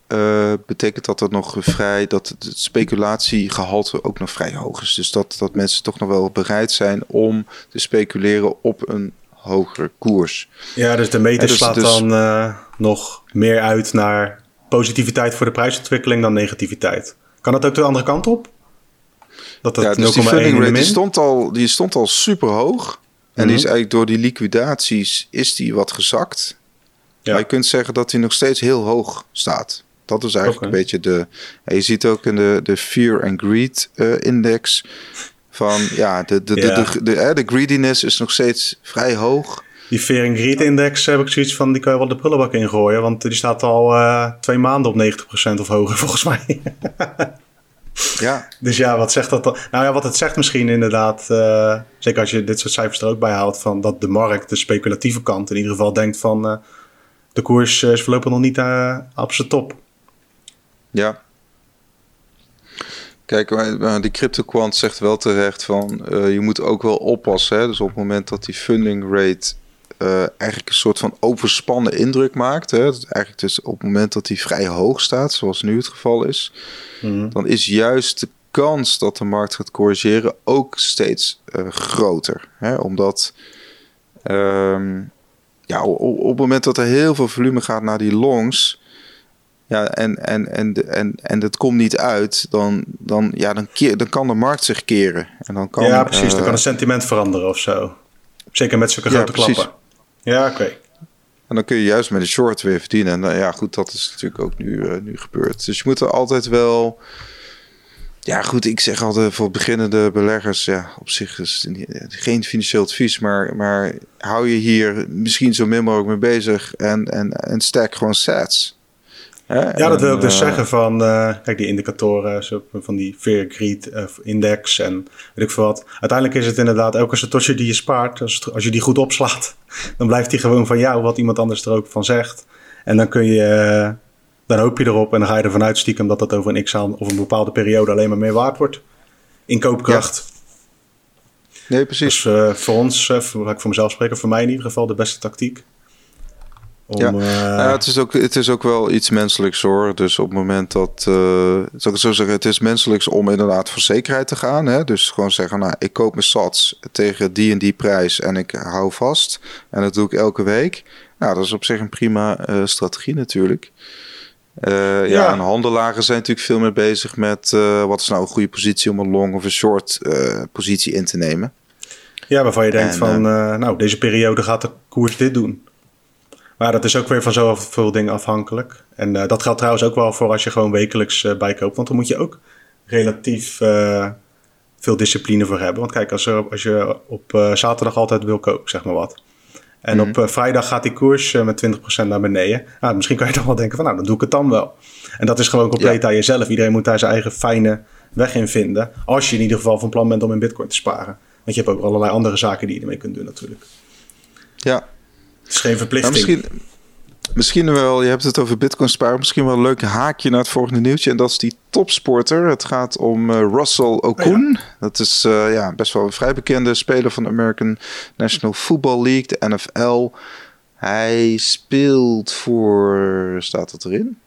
uh, betekent dat dat nog vrij, dat het speculatiegehalte ook nog vrij hoog is. Dus dat, dat mensen toch nog wel bereid zijn om te speculeren op een hogere koers. Ja, dus de meter dus, slaat dus, dan uh, nog meer uit naar positiviteit voor de prijsontwikkeling dan negativiteit. Kan dat ook de andere kant op? Dat dat ja, dus die funding rate die stond, al, die stond al super hoog. En die is mhm. eigenlijk door die liquidaties is die wat gezakt. Ja. Maar je kunt zeggen dat hij nog steeds heel hoog staat. Dat is eigenlijk een beetje de. je ziet ook in de, de Fear and Greed uh, Index. Van ja, de, de, De, de, de, de, greediness is nog steeds vrij hoog. Die Fear and Greed Index heb ik zoiets van, die kan je wel de prullenbak ingooien. Want die staat al uh, twee maanden op 90% of hoger volgens mij. ja. Dus ja, wat zegt dat dan? Nou ja, wat het zegt misschien inderdaad, uh, zeker als je dit soort cijfers er ook bij haalt, van dat de markt, de speculatieve kant in ieder geval denkt van, uh, de koers is voorlopig nog niet op zijn top. Ja. Kijk, die CryptoQuant zegt wel terecht van uh, je moet ook wel oppassen. Hè? Dus op het moment dat die funding rate uh, eigenlijk een soort van overspannen indruk maakt. Hè? Dus eigenlijk dus op het moment dat die vrij hoog staat, zoals nu het geval is, mm. dan is juist de kans dat de markt gaat corrigeren ook steeds uh, groter. Hè? Omdat um, ja, op, op het moment dat er heel veel volume gaat naar die longs ja, en, en, en, en, en dat komt niet uit, dan, dan, ja, dan, keer, dan kan de markt zich keren. En dan kan, ja, precies. dan kan het sentiment veranderen of zo. Zeker met zulke grote klappen. Ja, oké. En dan kun je juist met de short weer verdienen. En dan, ja, goed, dat is natuurlijk ook nu, uh, nu gebeurd. Dus je moet er altijd wel... Ja, goed, ik zeg altijd voor beginnende beleggers, ja, op zich is geen financieel advies, maar, maar hou je hier misschien zo min mogelijk mee bezig en, en, en stack gewoon sets ja, dat wil ik dus zeggen van, uh, kijk, die indicatoren van die Fair Greed uh, Index en weet ik veel wat. Uiteindelijk is het inderdaad elke satoshi die je spaart, als, als je die goed opslaat, dan blijft die gewoon van jou, wat iemand anders er ook van zegt. En dan kun je, dan hoop je erop en dan ga je ervan uit stiekem dat dat over een x aan of een bepaalde periode alleen maar meer waard wordt. In koopkracht. Ja. Nee, precies. Dus voor ons, uh, laat ik voor mezelf spreken, voor mij in ieder geval de beste tactiek. Om, ja. Uh... het, is ook, het is ook wel iets menselijks hoor. Dus op het moment dat, uh, zal ik zo zeggen, het is menselijks om inderdaad voor zekerheid te gaan. Hè? Dus gewoon zeggen, nou, ik koop mijn sats tegen die en die prijs en ik hou vast. En dat doe ik elke week. Nou, dat is op zich een prima uh, strategie natuurlijk. ja. ja, en handelaren zijn natuurlijk veel meer bezig met wat is nou een goede positie om een long of een short positie in te nemen. Ja, waarvan je denkt van, nou, deze periode gaat de koers dit doen. Maar dat is ook weer van zoveel dingen afhankelijk. En uh, dat geldt trouwens ook wel voor als je gewoon wekelijks uh, bijkoopt. Want dan moet je ook relatief uh, veel discipline voor hebben. Want kijk, als, er, als je op zaterdag altijd wil koken, zeg maar wat. En -hmm. op vrijdag gaat die koers met 20% naar beneden. Nou, misschien kan je dan wel denken van, nou, dan doe ik het dan wel. En dat is gewoon compleet ja. aan jezelf. Iedereen moet daar zijn eigen fijne weg in vinden. Als je in ieder geval van plan bent om in bitcoin te sparen. Want je hebt ook allerlei andere zaken die je ermee kunt doen natuurlijk. Ja, is geen verplichting. Nou, misschien, misschien wel, je hebt het over Bitcoin sparen. Misschien wel een leuk haakje naar het volgende nieuwtje. En dat is die topsporter. Het gaat om uh, Russell Okun. Oh, Dat is uh, ja, best wel een vrij bekende speler van de American National Football League, de NFL. Hij speelt voor. Staat dat erin?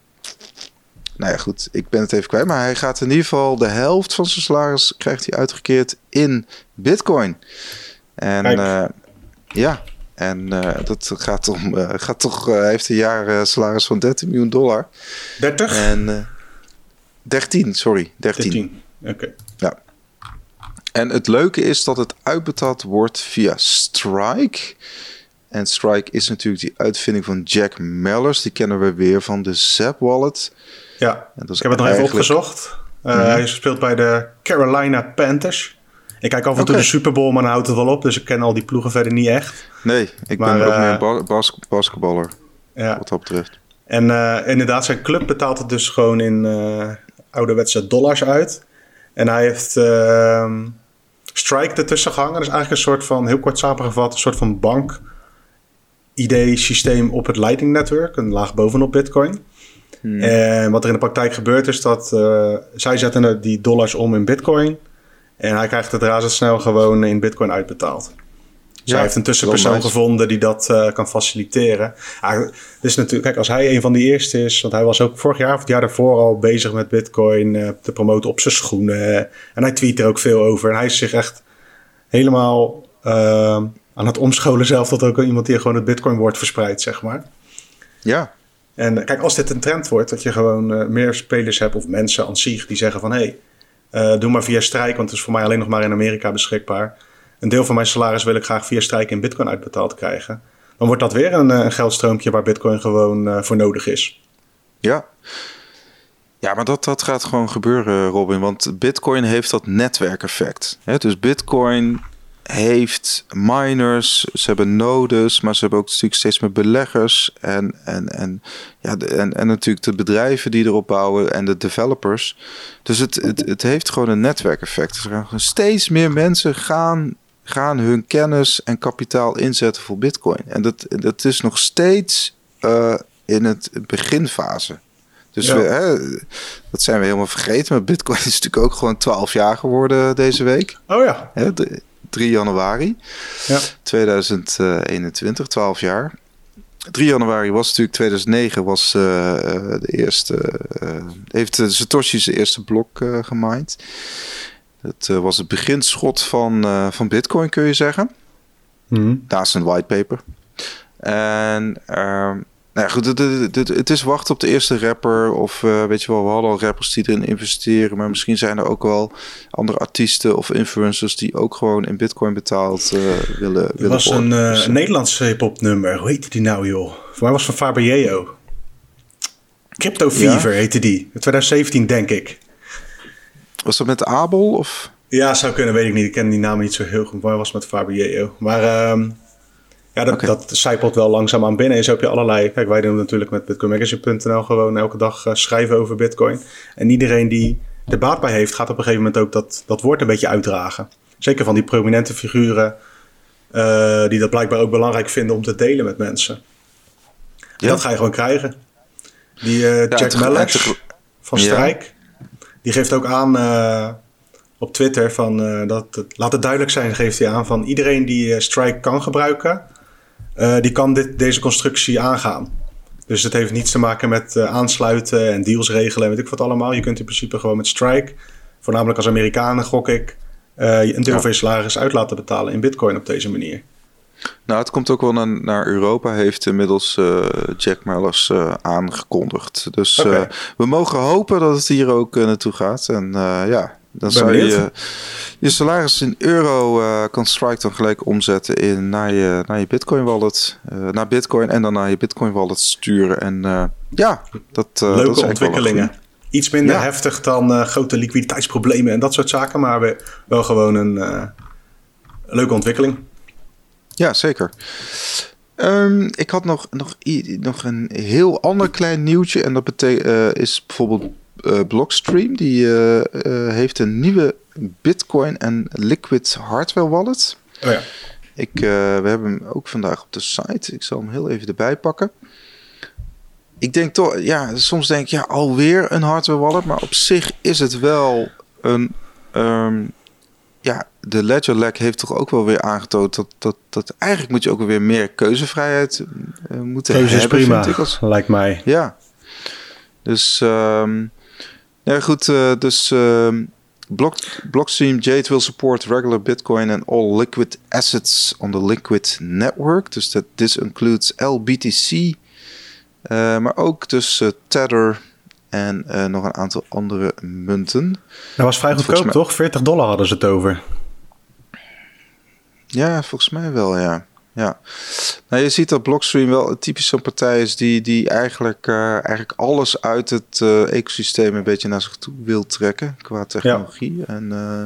Nou ja, goed, ik ben het even kwijt. Maar hij gaat in ieder geval de helft van zijn salaris krijgt hij uitgekeerd in Bitcoin. En uh, ja, en uh, dat gaat, om, uh, gaat toch, uh, heeft een jaar salaris van 13 miljoen dollar. 30? En 13, sorry, 13. 13. oké. Okay. Ja. En het leuke is dat het uitbetaald wordt via Strike. En Strike is natuurlijk die uitvinding van Jack Mellers. Die kennen we weer van de Zap Wallet. Ja, ik heb het nog even opgezocht. Mm -hmm. Hij speelt bij de Carolina Panthers. Ik kijk af en toe de Super Bowl, maar dan houdt het wel op. Dus ik ken al die ploegen verder niet echt. Nee, ik maar, ben ook uh, meer een bas basketballer. Ja. Wat dat betreft. En uh, inderdaad, zijn club betaalt het dus gewoon in uh, ouderwetse dollars uit. En hij heeft ehm, Strike ertussen gehangen. Dat is eigenlijk een soort van, heel kort samengevat, een soort van bank idee systeem op het Lightning Network. Een laag bovenop Bitcoin. Hmm. En wat er in de praktijk gebeurt is dat zij zetten die dollars om in Bitcoin. En hij krijgt het razendsnel gewoon in Bitcoin uitbetaald. Dus hij heeft een tussenpersoon gevonden die dat uh, kan faciliteren. dus natuurlijk, kijk, als hij een van die eerste is, want hij was ook vorig jaar of het jaar daarvoor al bezig met Bitcoin uh, te promoten op zijn schoenen. En hij tweet er ook veel over. En hij is zich echt helemaal uh, aan het omscholen zelf tot ook iemand die gewoon het Bitcoin-woord verspreidt, zeg maar. Ja. En kijk, als dit een trend wordt, dat je gewoon meer spelers hebt of mensen aan zich die zeggen van hé. Hey, uh, doe maar via Strijk, want het is voor mij alleen nog maar in Amerika beschikbaar. Een deel van mijn salaris wil ik graag via Strijk in Bitcoin uitbetaald krijgen. Dan wordt dat weer een, eh, een geldstroompje waar Bitcoin gewoon uh, voor nodig is. Ja. Ja, maar dat, dat gaat gewoon gebeuren, Robin. Want Bitcoin heeft dat netwerkeffect. Dus Bitcoin heeft miners, ze hebben nodes, maar ze hebben ook natuurlijk steeds meer beleggers en, en, en, ja, en, en natuurlijk de bedrijven die erop bouwen en de developers. Dus het, het, het heeft gewoon een netwerkeffect. Dus steeds meer mensen gaan, gaan hun kennis en kapitaal inzetten voor Bitcoin. En dat, dat is nog steeds uh, in het beginfase. Dus ja. we, hè, dat zijn we helemaal vergeten. Maar Bitcoin is natuurlijk ook gewoon 12 jaar geworden deze week. Oh ja. Hè, de, 3 januari ja. 2021, 12 jaar. 3 januari was natuurlijk 2009, was uh, de eerste, uh, heeft Satoshi zijn eerste blok uh, gemined. Dat was het beginschot van, van Bitcoin, kun je zeggen. Mm. Daar is een whitepaper. En ehm, nou goed, het, het, het, is wachten op de eerste rapper. Of uh, weet je wel, we hadden al rappers die erin investeren. Maar misschien zijn er ook wel andere artiesten of influencers die ook gewoon in bitcoin betaald uh, willen Er was een, uh, Nederlands hip-hop nummer. Hoe heette die nou, joh? Voor mij was van Faber Crypto Fever ja? heette die. 2017, denk ik. Was dat met Abel? Of? Ja, zou kunnen, weet ik niet. Ik ken die naam niet zo heel goed. Maar was met Faber Maar... Um, ja, dat, okay. dat zijpelt wel langzaam aan binnen. En zo heb je allerlei... Kijk, wij doen natuurlijk met bitcoinmagazine.nl gewoon elke dag uh, schrijven over bitcoin. En iedereen die er baat bij heeft, gaat op een gegeven moment ook dat, dat woord een beetje uitdragen. Zeker van die prominente figuren uh, die dat blijkbaar ook belangrijk vinden om te delen met mensen. Ja. Dat ga je gewoon krijgen. Die uh, ja, Jack Mellers van Strijk, ja. die geeft ook aan op Twitter van dat het, laat het duidelijk zijn, geeft hij aan van iedereen die Strike kan gebruiken die kan dit, deze constructie aangaan. Dus het heeft niets te maken met aansluiten en deals regelen en weet ik wat allemaal. Je kunt in principe gewoon met Strike, voornamelijk als Amerikanen gok ik, een deel van je salaris uit laten betalen in bitcoin op deze manier. Nou, het komt ook wel naar, naar Europa, heeft inmiddels uh, Jack Mellers uh, aangekondigd. Dus okay. uh, we mogen hopen dat het hier ook naartoe gaat. En ja, dan zou je je salaris in euro kan Strike dan gelijk omzetten in, naar, je, naar je Bitcoin wallet. naar Bitcoin en dan naar je Bitcoin wallet sturen. En ja, dat, Leuke dat is ontwikkelingen. Iets minder ja. heftig dan grote liquiditeitsproblemen en dat soort zaken. Maar wel gewoon een leuke ontwikkeling. Ja, zeker. Um, ik had nog, nog, nog een heel ander klein nieuwtje. En dat betekent, is bijvoorbeeld uh, Blockstream. Die uh, heeft een nieuwe Bitcoin en Liquid hardware wallet. Oh ja. Ik, we hebben hem ook vandaag op de site. Ik zal hem heel even erbij pakken. Ik denk toch, ja, soms denk ik, ja, alweer een hardware wallet. Maar op zich is het wel een um, ja, de Ledger Lag heeft toch ook wel weer aangetoond dat, dat, dat eigenlijk moet je ook weer meer keuzevrijheid uh, moeten Keuze hebben. is prima, vind ik als... lijkt mij. Ja. Dus, um, ja goed, uh, dus um, Block, Blockstream Jade will support regular Bitcoin and all liquid assets on the Liquid Network. Dus dat this includes LBTC, uh, maar ook dus Tether en nog een aantal andere munten. Dat was vrij goedkoop, mij... toch? 40 dollar hadden ze het over. Ja, volgens mij wel, ja. Ja. Nou, je ziet dat Blockstream wel typisch zo'n partij is die, die eigenlijk, uh, eigenlijk alles uit het uh, ecosysteem een beetje naar zich toe wil trekken qua technologie. Ja. En, uh,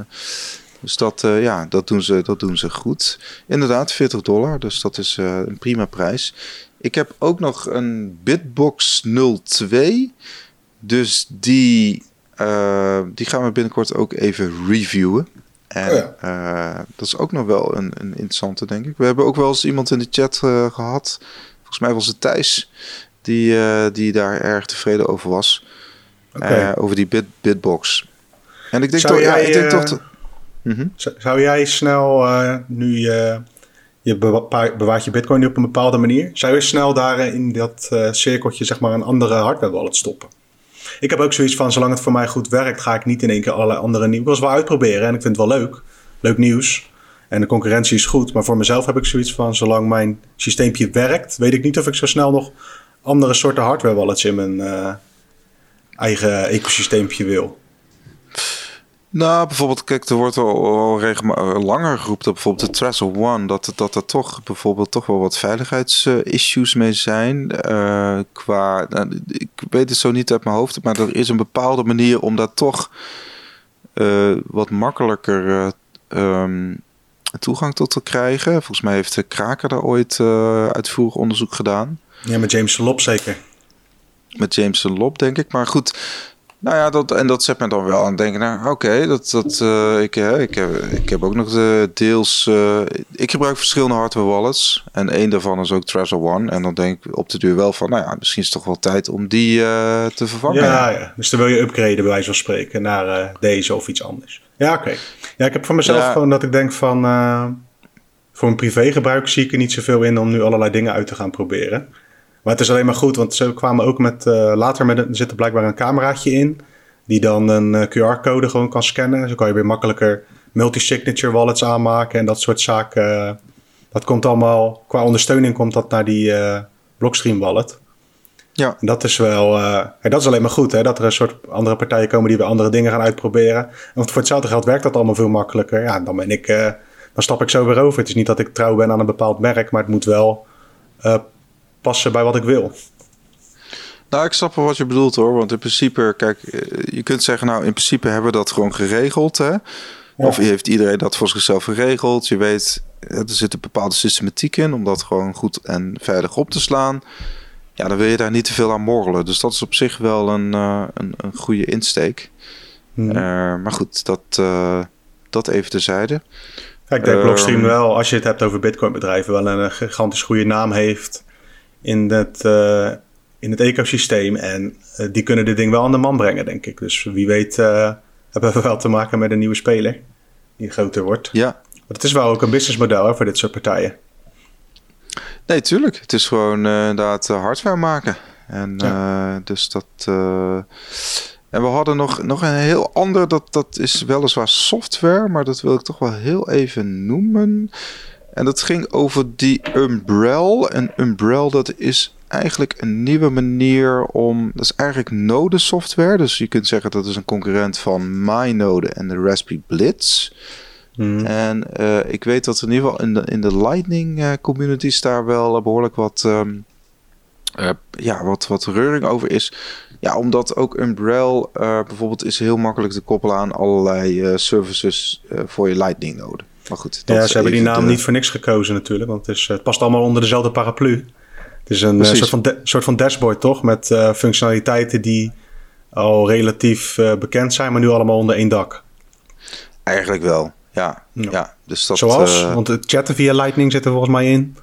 dus dat, ja, dat, doen ze, dat doen ze goed. Inderdaad, 40 dollar, dus dat is een prima prijs. Ik heb ook nog een Bitbox 02. Dus die, die gaan we binnenkort ook even reviewen. En oh ja. uh, dat is ook nog wel een, een, interessante, denk ik. We hebben ook wel eens iemand in de chat uh, gehad. Volgens mij was het Thijs. Die, uh, die daar erg tevreden over was. Okay. over die bit, bitbox. En ik denk zou toch... Jij, ja, ik denk toch mm -hmm. Zou jij snel nu je... Je bewaart je bitcoin nu op een bepaalde manier. Zou je snel daar in dat cirkeltje zeg maar een andere hardware wallet stoppen? Ik heb ook zoiets van, zolang het voor mij goed werkt, ga ik niet in één keer allerlei andere nieuwe. Ik wel uitproberen en ik vind het wel leuk. Leuk nieuws. En de concurrentie is goed. Maar voor mezelf heb ik zoiets van, zolang mijn systeempje werkt, weet ik niet of ik zo snel nog andere soorten hardware wallets in mijn uh, eigen ecosysteempje wil. Nou, bijvoorbeeld, kijk, er wordt al, regelmatig langer geroepen dat bijvoorbeeld de Trezor One, dat, dat er toch bijvoorbeeld toch wel wat veiligheidsissues mee zijn. Uh, qua, nou, ik weet het zo niet uit mijn hoofd, maar er is een bepaalde manier om dat toch uh, wat makkelijker uh, um, toegang tot te krijgen. Volgens mij heeft de Kraker daar ooit uitvoerig onderzoek gedaan. Ja, met James Lop zeker. Met James Lop, denk ik. Maar goed, nou ja, dat, en dat zet me dan wel aan het denken. Nou, oké, dat, dat, uh, ik, uh, ik, heb, ik heb ook nog de deels. Uh, ik gebruik verschillende hardware wallets. En één daarvan is ook Trezor One. En dan denk ik op de duur wel van, nou ja, misschien is het toch wel tijd om die te vervangen. Ja, ja, dus dan wil je upgraden, bij wijze van spreken, naar deze of iets anders. Ja, oké. Ja, ik heb voor mezelf ja. gewoon dat ik denk van. voor een privégebruik zie ik er niet zoveel in om nu allerlei dingen uit te gaan proberen. Maar het is alleen maar goed, want ze kwamen ook met. Uh, later met, er zit er blijkbaar een cameraatje in. Die dan een uh, QR-code gewoon kan scannen. Zo kan je weer makkelijker multi-signature wallets aanmaken en dat soort zaken. dat komt allemaal. Qua ondersteuning komt dat naar die uh, Blockstream wallet. Ja. En dat is wel. dat is alleen maar goed, hè? Dat er een soort andere partijen komen die weer andere dingen gaan uitproberen. Want voor hetzelfde geld werkt dat allemaal veel makkelijker. Ja, dan ben ik. dan stap ik zo weer over. Het is niet dat ik trouw ben aan een bepaald merk, maar het moet wel passen bij wat ik wil. Nou, ik snap wel wat je bedoelt hoor. Want in principe, kijk, eh, je kunt zeggen, nou, in principe hebben we dat gewoon geregeld. Hè? Ja. Of heeft iedereen dat voor zichzelf geregeld? Je weet, er zit een bepaalde systematiek in om dat gewoon goed en veilig op te slaan. Ja, dan wil je daar niet te veel aan morrelen. Dus dat is op zich wel een, uh, een, een, goede insteek. Hmm. Uh, maar goed, dat, uh, dat even terzijde. Ja, ik denk Blockstream wel, als je het hebt over Bitcoin bedrijven, wel een gigantisch goede naam heeft in het, uh, in het ecosysteem. En uh, die kunnen dit ding wel aan de man brengen, denk ik. Dus wie weet uh, hebben we wel te maken met een nieuwe speler die groter wordt. Ja. Maar het is wel ook een businessmodel hè, voor dit soort partijen. Nee, tuurlijk. Het is gewoon inderdaad hardware maken. En dus dat. en we hadden nog, nog een heel ander, dat, dat is weliswaar software, maar dat wil ik toch wel heel even noemen. En dat ging over die Umbrel. En Umbrel, dat is eigenlijk een nieuwe manier om. Dat is eigenlijk node software. Dus je kunt zeggen dat is een concurrent van MyNode en de Raspberry Blitz. Hmm. En uh, ik weet dat in ieder geval in de, in de Lightning uh, communities daar wel behoorlijk wat, um, uh, ja, wat, wat reuring over is. Ja, omdat ook Umbrel bijvoorbeeld is heel makkelijk te koppelen aan allerlei services voor je Lightning node. Maar goed. Ja, ze hebben die naam niet voor niks gekozen natuurlijk, want het, is, het past allemaal onder dezelfde paraplu. Het is een soort, van soort van dashboard toch, met functionaliteiten die al relatief bekend zijn, maar nu allemaal onder één dak. Eigenlijk wel. Ja, ja. dus dat, Zoals? Uh, want het chatten via Lightning zit er volgens mij in.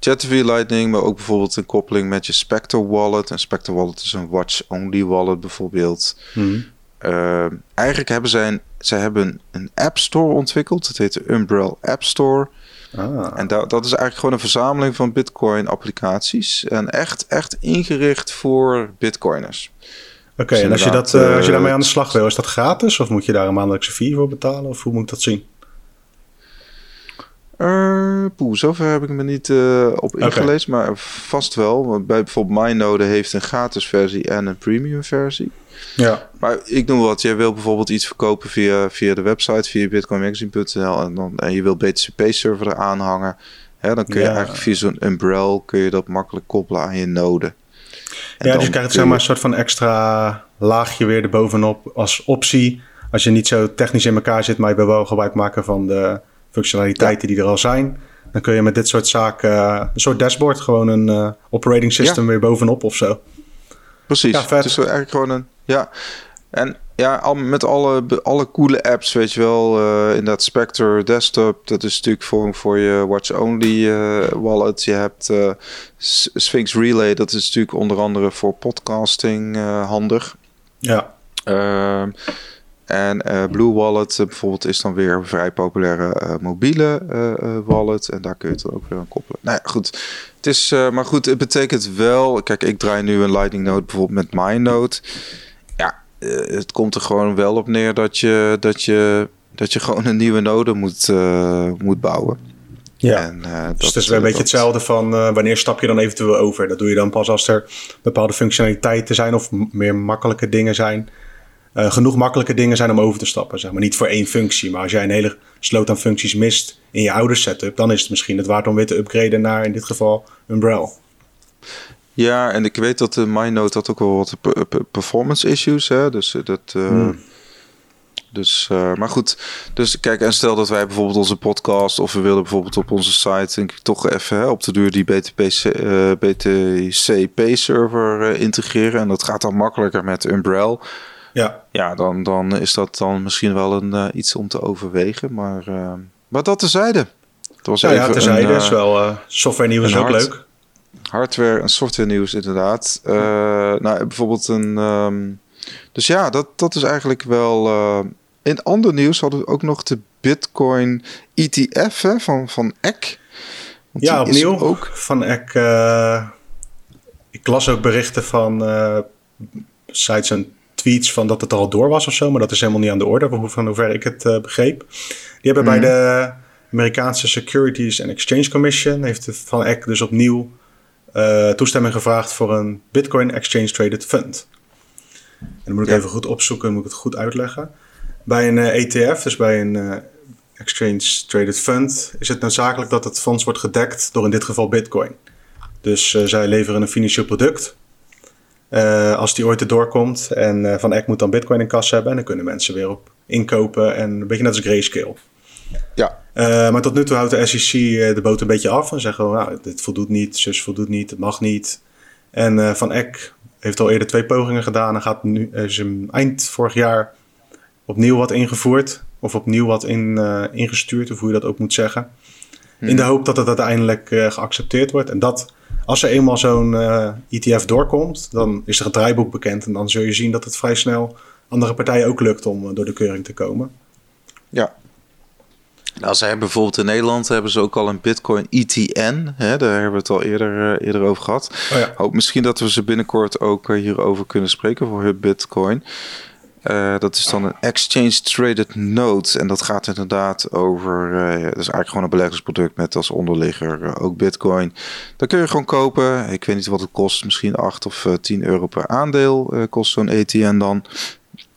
Chatten via Lightning, maar ook bijvoorbeeld een koppeling met je Spectre Wallet. En Spectre Wallet is een watch-only wallet bijvoorbeeld. Hmm. Uh, eigenlijk hebben zij een, zij hebben een App Store ontwikkeld. Het heet de Umbrel App Store. Ah. En dat, dat is eigenlijk gewoon een verzameling van Bitcoin-applicaties. En echt, echt ingericht voor Bitcoiners. Oké, en als je, dat, uh, als je daarmee aan de slag wil, is dat gratis? Of moet je daar een maandelijkse fee voor betalen? Of hoe moet ik dat zien? Uh, poeh, zover heb ik me niet uh, op ingelezen, maar vast wel. Want bij bijvoorbeeld MyNode heeft een gratis versie en een premium versie. Ja. Maar ik noem wat, jij wil bijvoorbeeld iets verkopen via, via de website, via bitcoinmagazine.nl en, dan, en je wil BTCP-server eraan hangen. Hè, dan kun je eigenlijk via zo'n umbrel kun je dat makkelijk koppelen aan je node ja, dus je krijgt zeg maar een soort van extra laagje weer erbovenop als optie. Als je niet zo technisch in elkaar zit, maar je wil wel gebruik maken van de functionaliteiten die er al zijn. Dan kun je met dit soort zaken een soort dashboard, gewoon een uh, operating system weer bovenop of zo. Precies. Ja, vet. Het is eigenlijk gewoon een. Ja. En ja, al, met alle, alle coole apps, weet je wel. Uh, inderdaad, Spectre Desktop, dat is natuurlijk voor, voor je watch-only uh, wallet. Je hebt uh, Sphinx Relay, dat is natuurlijk onder andere voor podcasting handig. Ja. En Blue Wallet bijvoorbeeld is dan weer een vrij populaire mobiele wallet. En daar kun je het ook weer aan koppelen. Nou ja, goed. Het is, maar goed, het betekent wel... Kijk, ik draai nu een Lightning Node bijvoorbeeld met MyNode. Eh, het komt er gewoon wel op neer dat je, dat je, dat je gewoon een nieuwe node moet, moet bouwen. Ja, en, uh, dus het is weer een beetje hetzelfde van wanneer stap je dan eventueel over. Dat doe je dan pas als er bepaalde functionaliteiten zijn of meer makkelijke dingen zijn. Genoeg makkelijke dingen zijn om over te stappen. Zeg maar niet voor één functie, maar als jij een hele sloot aan functies mist in je oude setup, dan is het misschien het waard om weer te upgraden naar in dit geval Umbrel. Ja, en ik weet dat de MyNote had ook wel wat performance issues. Hè? Dus eh, dat. Uh, hmm. Dus, uh, maar goed. Dus kijk, en stel dat wij bijvoorbeeld onze podcast. of we willen bijvoorbeeld op onze site. denk ik toch even hè, op de duur die BTPC, uh, BTCP-server integreren. En dat gaat dan makkelijker met Umbrel. Ja, ja dan, dan is dat dan misschien wel een, iets om te overwegen. Maar, maar dat tezijde. Dat was ja, even ja, tezijde een, is wel. software nieuws ook leuk hardware en software nieuws inderdaad. Uh, nou, bijvoorbeeld een... Um, dus ja, dat, dat is eigenlijk wel... Uh, in ander nieuws hadden we ook nog de Bitcoin ETF hè, van, van ECK. Want ja, opnieuw ook. van ECK. Uh, ik las ook berichten van sites en tweets van dat het al door was of zo. Maar dat is helemaal niet aan de orde, van hoever ik het begreep. Die hebben bij mhm. de Amerikaanse Securities and Exchange Commission... heeft van ECK dus opnieuw uh, toestemming gevraagd voor een Bitcoin Exchange Traded Fund. En dan moet ik even goed opzoeken, moet ik het goed uitleggen. Bij een ETF, eh, dus bij een Exchange Traded Fund, is het noodzakelijk dat het fonds wordt gedekt door in dit geval Bitcoin. Dus zij leveren een financieel product. Als die ooit erdoor komt en Van Eck moet dan Bitcoin in kas hebben en dan kunnen mensen weer op inkopen en een beetje net als Grayscale. Ja. Uh, maar tot nu toe houdt de SEC eh, de boot een beetje af en zeggen: nou, dit voldoet niet, zus voldoet niet, het mag niet. En uh, Van Eck heeft al eerder twee pogingen gedaan en gaat nu is eind vorig jaar opnieuw wat ingevoerd of opnieuw wat in, ingestuurd, of hoe je dat ook moet zeggen. In de hmm. hoop dat het uiteindelijk geaccepteerd wordt. En dat als er eenmaal zo'n ETF doorkomt, dan is er een draaiboek bekend en dan zul je zien dat het vrij snel andere partijen ook lukt om door de keuring te komen. Ja, Nou, ze hebben bijvoorbeeld in Nederland hebben ze ook al een Bitcoin ETN. Hè, daar hebben we het al eerder, uh, eerder over gehad. Oh ja. Hoop misschien dat we ze binnenkort ook uh, hierover kunnen spreken voor hun Bitcoin. Uh, dat is dan een exchange traded note. En dat gaat inderdaad over. Uh, dat is eigenlijk gewoon een beleggingsproduct met als onderligger uh, ook Bitcoin. Dat kun je gewoon kopen. Ik weet niet wat het kost. Misschien 8 of 10 euro per aandeel kost zo'n ETN dan.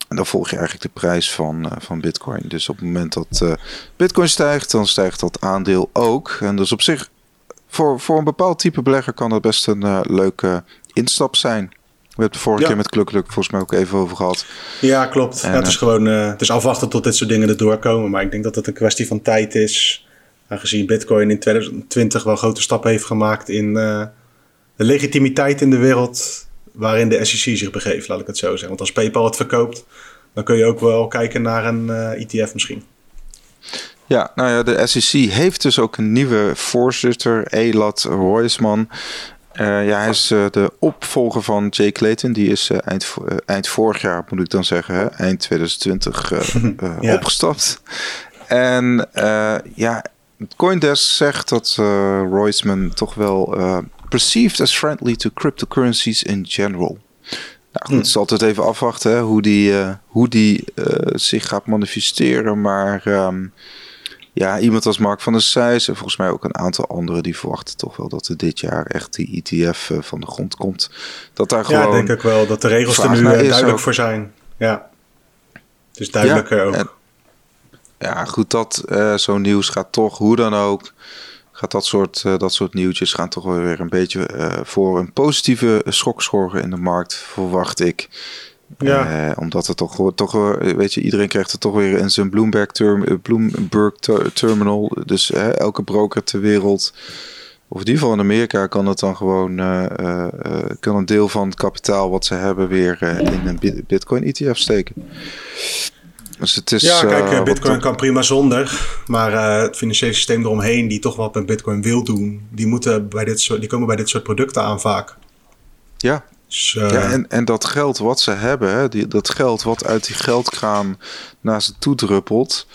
En dan volg je eigenlijk de prijs van, van Bitcoin. Dus op het moment dat Bitcoin stijgt, dan stijgt dat aandeel ook. En dus op zich, voor, voor een bepaald type belegger kan dat best een leuke instap zijn. We hebben het vorige ja. keer met Klukkelijk volgens mij ook even over gehad. Ja, klopt. En, ja, het is gewoon het is afwachten tot dit soort dingen erdoor komen. Maar ik denk dat het een kwestie van tijd is. Aangezien Bitcoin in 2020 wel grote stappen heeft gemaakt in de legitimiteit in de wereld waarin de SEC zich begeeft, laat ik het zo zeggen. Want als PayPal het verkoopt, dan kun je ook wel kijken naar een uh, ETF misschien. Ja, nou ja, de SEC heeft dus ook een nieuwe voorzitter, Elad Roisman. Uh, ja, hij is uh, de opvolger van Jay Clayton. Die is uh, eind, eind vorig jaar, moet ik dan zeggen, hè, eind 2020 ja. opgestapt. En ja, Coindesk zegt dat Roisman toch wel perceived as friendly to cryptocurrencies in general. Nou goed, hm. het is altijd even afwachten hè, hoe die, hoe die zich gaat manifesteren. Maar um, ja, iemand als Mark van der Seijs en volgens mij ook een aantal anderen... die verwachten toch wel dat er dit jaar echt die ETF uh, van de grond komt. Dat daar gewoon... Ja, denk ik wel. Dat de regels er nu duidelijk ook. voor zijn. Ja, is duidelijker ja, ook. En, ja, goed, dat zo'n nieuws gaat toch, hoe dan ook gaat dat soort, uh, dat soort nieuwtjes gaan toch wel weer een beetje uh, voor een positieve schok zorgen in de markt, verwacht ik. Ja. Uh, omdat het toch, toch, weet je, iedereen krijgt het toch weer in zijn Bloomberg, term, Bloomberg ter, terminal. Dus elke broker ter wereld, of in ieder geval in Amerika, kan het dan gewoon, kan een deel van het kapitaal wat ze hebben weer in een Bitcoin ETF steken. Dus het is, ja, kijk, Bitcoin kan prima zonder. Maar het financiële systeem eromheen, die toch wat met Bitcoin wil doen, die, moeten bij dit soort, die komen bij dit soort producten aan vaak. Ja. Dus, uh, ja en, en dat geld wat ze hebben, hè, die, dat geld wat uit die geldkraan naar ze toe druppelt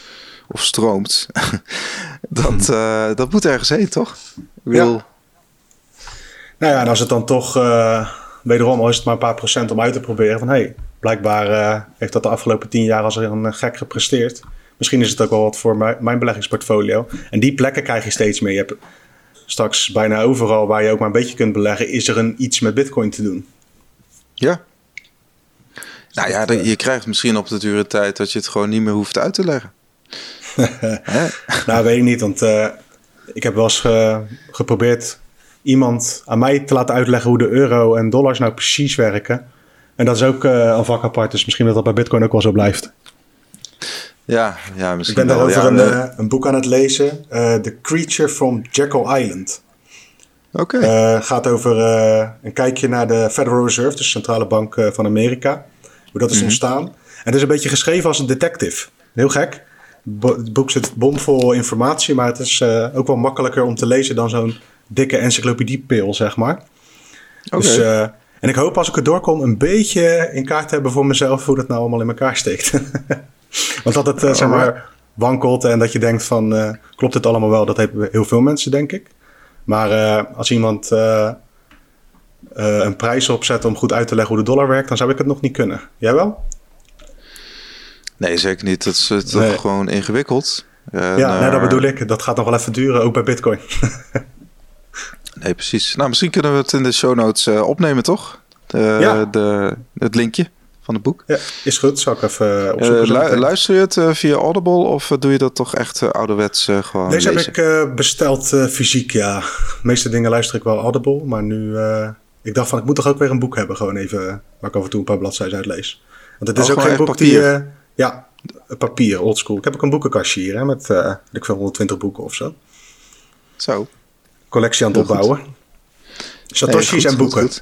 of stroomt, dat, hmm. dat moet ergens heen, toch? Wil... Ja. Nou ja, en als het dan toch, wederom, al is het maar een paar procent om uit te proberen, van hé, hey, blijkbaar heeft dat de afgelopen tien jaar als een gek gepresteerd. Misschien is het ook wel wat voor mijn, mijn beleggingsportfolio. En die plekken krijg je steeds meer. Je hebt straks bijna overal waar je ook maar een beetje kunt beleggen, is er een, iets met Bitcoin te doen. Ja. Nou ja, je krijgt misschien op de dure tijd dat je het gewoon niet meer hoeft uit te leggen. nou, weet ik niet, want uh, ik heb wel eens ge, geprobeerd iemand aan mij te laten uitleggen hoe de euro en dollars nou precies werken. En dat is ook uh, een vak apart. Dus misschien dat dat bij Bitcoin ook wel zo blijft. Ja, ja misschien Ik ben daarover ja, een, uh, een, boek aan het lezen. The Creature from Jekyll Island. Oké. Okay. gaat over een kijkje naar de Federal Reserve, de centrale bank van Amerika. Hoe dat is mm -hmm. ontstaan. En het is een beetje geschreven als een detective. Heel gek. Het boek zit bomvol informatie, maar het is ook wel makkelijker om te lezen dan zo'n dikke encyclopediepil, zeg maar. Okay. Dus en ik hoop als ik er doorkom een beetje in kaart te hebben voor mezelf hoe dat nou allemaal in elkaar steekt. Want dat het, uh, zeg maar, wankelt en dat je denkt van, uh, klopt het allemaal wel? Dat hebben heel veel mensen, denk ik. Maar uh, als iemand een prijs opzet om goed uit te leggen hoe de dollar werkt, dan zou ik het nog niet kunnen. Jij wel? Nee, zeker niet. Dat is, nee. gewoon ingewikkeld. En, ja, nee, dat bedoel ik. Dat gaat nog wel even duren, ook bij Bitcoin. Nee, precies. Nou, misschien kunnen we het in de show notes opnemen, toch? De, ja. de, het linkje van het boek. Ja, is goed. Zal ik even opzoeken. Uh, lu luister je het uh, via Audible of doe je dat toch echt ouderwets gewoon Deze lezen? heb ik besteld fysiek, ja. De meeste dingen luister ik wel Audible, maar nu... ik dacht van, ik moet toch ook weer een boek hebben, gewoon even... waar ik af en toe een paar bladzijden uit lees. Want het is oh, ook geen boek papier. die... ja, papier, oldschool. Ik heb ook een boekenkastje hier, hè, met ik veel 120 boeken of zo. Zo collectie aan het opbouwen. Satoshi's en boeken.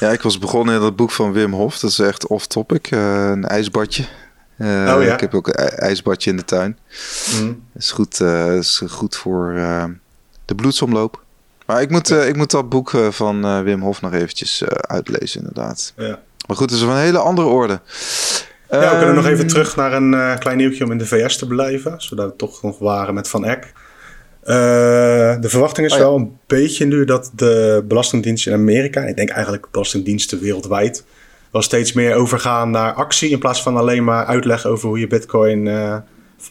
ja, ik was begonnen in dat boek van Wim Hof. Dat is echt off-topic. Uh, een ijsbadje. Uh, oh, ja? Ik heb ook een ijsbadje in de tuin. Mm. is goed, uh, is goed voor de bloedsomloop. Maar ik moet, ik moet dat boek van Wim Hof nog eventjes uitlezen, inderdaad. Ja. Maar goed, het is van een hele andere orde. Ja, we kunnen nog even terug naar een klein nieuwtje om in de VS te blijven. Zodat we toch nog waren met Van Eck. De verwachting is oh wel een beetje nu dat de Belastingdienst in Amerika, ik denk eigenlijk belastingdiensten wereldwijd, wel steeds meer overgaan naar actie in plaats van alleen maar uitleg over hoe je Bitcoin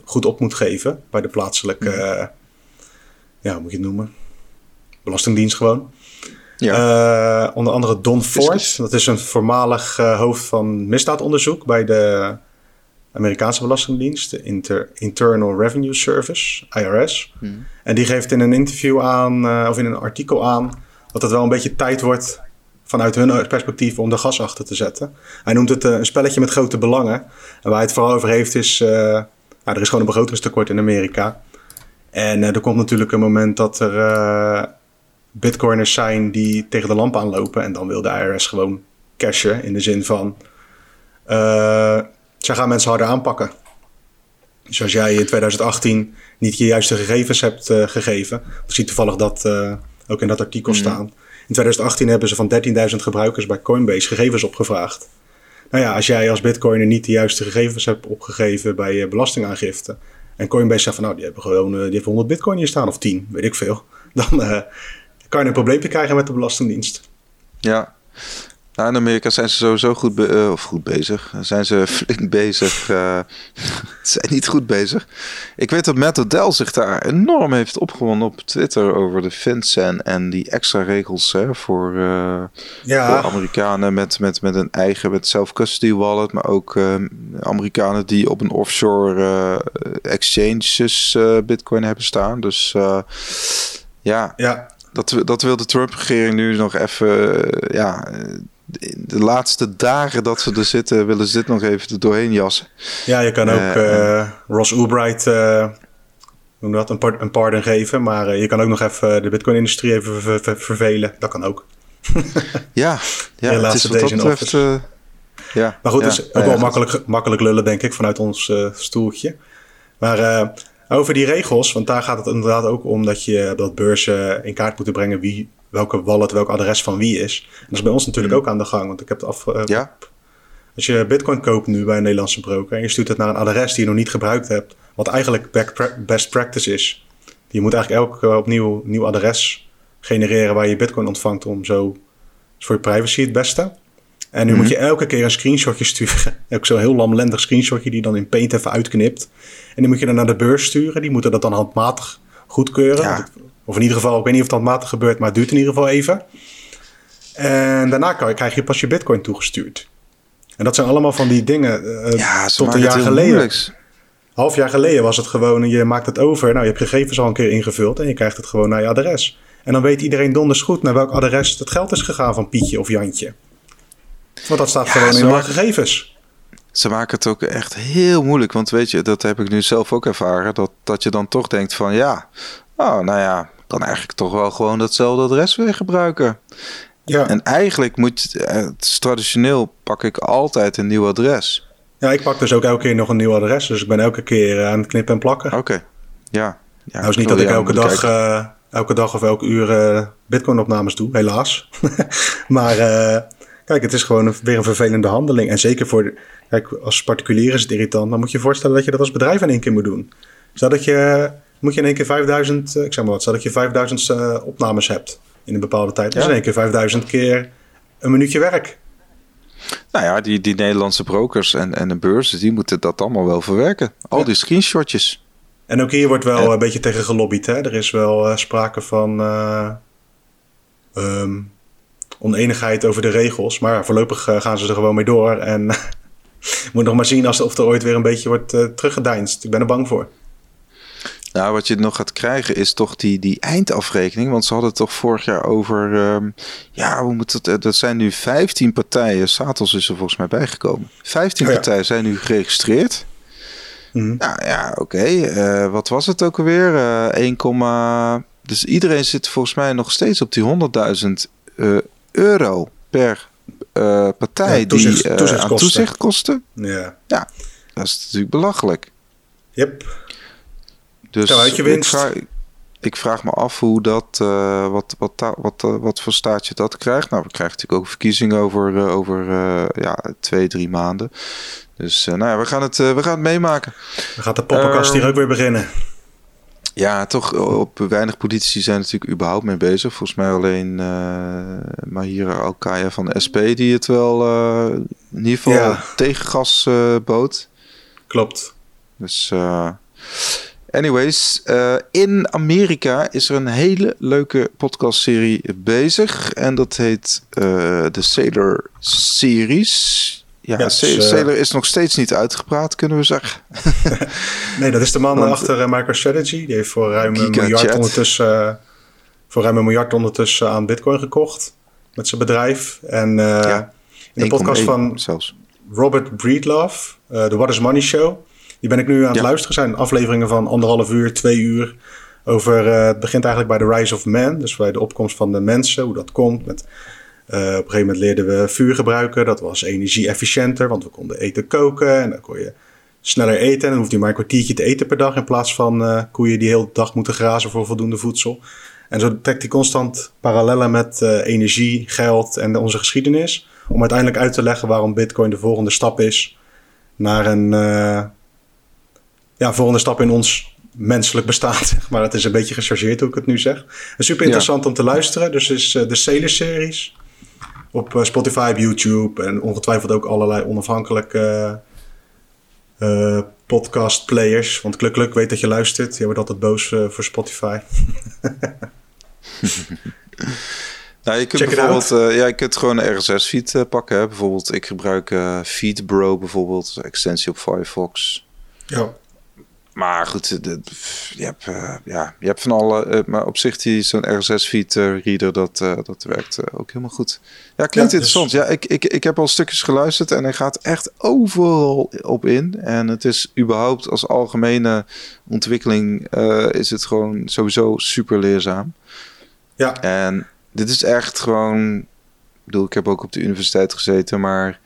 goed op moet geven bij de plaatselijke, uh, ja, hoe moet je het noemen? Belastingdienst gewoon. Ja. Onder andere Don Ford, dat is een voormalig hoofd van misdaadonderzoek bij de Amerikaanse Belastingdienst, de Inter Internal Revenue Service, IRS. Hmm. En die geeft in een interview aan, of in een artikel aan, dat het wel een beetje tijd wordt vanuit hun perspectief om de gas achter te zetten. Hij noemt het een spelletje met grote belangen. En waar hij het vooral over heeft is nou, er is gewoon een begrotingstekort in Amerika. En er komt natuurlijk een moment dat er bitcoiners zijn die tegen de lamp aanlopen. En dan wil de IRS gewoon cashen in de zin van... Zij gaan mensen harder aanpakken. Dus als jij in 2018 niet je juiste gegevens hebt gegeven... dan zie toevallig dat ook in dat artikel mhm. staan. In 2018 hebben ze van 13.000 gebruikers bij Coinbase gegevens opgevraagd. Nou ja, als jij als bitcoiner niet de juiste gegevens hebt opgegeven bij je belastingaangifte. En Coinbase zegt van nou, die hebben gewoon uh, die hebben 100 bitcoin hier staan of 10, weet ik veel. Dan kan je een probleempje krijgen met de Belastingdienst. Ja, nou, in Amerika zijn ze sowieso goed, uh, of goed bezig. Zijn ze flink bezig. Uh, zijn niet goed bezig. Ik weet dat Matt Odell zich daar enorm heeft opgewonden op Twitter over de FinCEN en die extra regels hè, voor, uh, ja. voor Amerikanen met, met, met een eigen met self-custody wallet, maar ook Amerikanen die op een offshore exchanges Bitcoin hebben staan. Dus ja. ja. Dat, dat wil de Trump-regering nu nog even ja, de laatste dagen dat ze er zitten, willen ze dit nog even er doorheen jassen. Ja, je kan ook uh, Ross Ulbright noem dat, een, een pardon geven. Maar je kan ook nog even de Bitcoin-industrie even vervelen. Dat kan ook. ja, ja het is wat dat betreft... ja, maar goed, het is ook wel makkelijk, makkelijk lullen, denk ik, vanuit ons stoeltje. Maar over die regels, want daar gaat het inderdaad ook om dat je dat beurzen in kaart moeten brengen wie welke wallet, welk adres van wie is. En dat is bij ons natuurlijk hmm. ook aan de gang. Want ik heb het af. Uh, ja? Als je Bitcoin koopt nu bij een Nederlandse broker en je stuurt het naar een adres die je nog niet gebruikt hebt, wat eigenlijk best practice is. Je moet eigenlijk elke opnieuw nieuw adres genereren waar je Bitcoin ontvangt om zo is voor je privacy het beste. En nu moet hmm. je elke keer een screenshotje sturen. Ook zo'n heel lamlendig screenshotje die dan in Paint even uitknipt. En die moet je dan naar de beurs sturen. Die moeten dat dan handmatig goedkeuren. Ja. Of in ieder geval, ik weet niet of dat matig gebeurt, maar het duurt in ieder geval even. En daarna krijg je pas je bitcoin toegestuurd. En dat zijn allemaal van die dingen. Uh, ja, tot een jaar geleden. Moeilijks. Half jaar geleden was het gewoon, je maakt het over. Nou, je hebt gegevens al een keer ingevuld en je krijgt het gewoon naar je adres. En dan weet iedereen donders goed naar welk adres het geld is gegaan van Pietje of Jantje. Want dat staat gewoon in de gegevens. Ze maken het ook echt heel moeilijk. Want weet je, dat heb ik nu zelf ook ervaren. Dat, dat je dan toch denkt van ja, oh, nou ja, dan eigenlijk toch wel gewoon datzelfde adres weer gebruiken. Ja. En eigenlijk moet het traditioneel pak ik altijd een nieuw adres. Ja, ik pak dus ook elke keer nog een nieuw adres. Dus ik ben elke keer aan het knippen en plakken. Oké, ja. ja. Nou is niet dat ik elke dag, uh, elke dag of elke uur uh, Bitcoin-opnames doe, helaas. maar uh, kijk, het is gewoon weer een vervelende handeling. En zeker voor, kijk, als particulier is het irritant. Dan moet je je voorstellen dat je dat als bedrijf in één keer moet doen. Zodat je moet je in één keer 5000, eh, ik zeg maar wat, dat je 5000 uh, eh, opnames hebt in een bepaalde tijd. Dat is in één keer 5000 keer een minuutje werk. Nou ja, die, die Nederlandse brokers en, en de beurzen, die moeten dat allemaal wel verwerken. Al die screenshotjes. En ook hier wordt wel een beetje tegen gelobbyd. Hè? Er is wel uh, sprake van um, oneenigheid over de regels. Maar voorlopig gaan ze er gewoon mee door. En moet nog maar zien als, of er ooit weer een beetje wordt teruggedeinst. Ik ben er bang voor. Nou, wat je nog gaat krijgen is toch die, die eindafrekening. Want ze hadden het toch vorig jaar over. Um, ja, hoe moet het? Dat zijn nu 15 partijen. Satos is er volgens mij bijgekomen. 15 partijen zijn nu geregistreerd. Mm. Nou ja, oké. Uh, wat was het ook alweer? Uh, 1, dus iedereen zit volgens mij nog steeds op die 100.000 uh, euro per partij ja, toezicht, die toezicht aan toezicht kosten. Ja. ja, dat is natuurlijk belachelijk. Yep. Dus je winst. ik vraag me af hoe dat, uh, wat, wat, wat, uh, wat voor staatje dat krijgt. Nou, we krijgen natuurlijk ook verkiezingen over, uh, over ja, twee, drie maanden. Dus nou ja, we gaan het, we gaan het meemaken. Dan gaat de poppenkast hier ook weer beginnen. Ja, toch op weinig politici zijn natuurlijk überhaupt mee bezig. Volgens mij alleen Mahira Alkaya van de SP die het wel in ieder geval ja. tegengas bood. Klopt. Dus Anyways, uh, in Amerika is er een hele leuke podcastserie bezig. En dat heet uh, de Sailor Series. Ja, ja Sailor is nog steeds niet uitgepraat, kunnen we zeggen. nee, dat is de man Want, achter MicroStrategy. Die heeft voor ruim een miljard ondertussen, voor ruim een miljard ondertussen aan Bitcoin gekocht. Met zijn bedrijf. En ja, in de podcast van zelfs. Robert Breedlove, de What is Money Show die ben ik nu aan het luisteren. zijn afleveringen van anderhalf uur, twee uur. Over, uh, het begint eigenlijk bij de Rise of Man. Dus bij de opkomst van de mensen, hoe dat komt. Met, uh, op een gegeven moment leerden we vuur gebruiken. Dat was energie-efficiënter, want we konden eten koken. En dan kon je sneller eten. En dan hoefde je maar een kwartiertje te eten per dag. In plaats van uh, koeien die heel de dag moeten grazen voor voldoende voedsel. En zo trekt hij constant parallellen met energie, geld en onze geschiedenis. Om uiteindelijk uit te leggen waarom Bitcoin de volgende stap is naar een ja, volgende stap in ons menselijk bestaan. maar het is een beetje gechargeerd hoe ik het nu zeg. Super interessant om te luisteren. Dus is uh, de Sailor-series op uh, Spotify, YouTube en ongetwijfeld ook allerlei onafhankelijke uh, podcast players. Want Kluk Kluk weet dat je luistert. Je wordt altijd boos voor Spotify. Nou, je kunt bijvoorbeeld, uh, ja, je kunt gewoon een RSS-feed pakken. Hè. Bijvoorbeeld, ik gebruik FeedBro bijvoorbeeld, extensie op Firefox. Ja. Maar goed, de, je, hebt, uh, ja, je hebt van alle. Uh, maar op zich, die, zo'n RSS-feed uh, reader, dat, dat werkt ook helemaal goed. Ja, klinkt ja, dus- interessant. Ja, ik, ik, ik heb al stukjes geluisterd en hij gaat echt overal op in. En het is überhaupt als algemene ontwikkeling is het gewoon sowieso super leerzaam. Ja. En dit is echt gewoon. Ik bedoel, ik heb ook op de universiteit gezeten, maar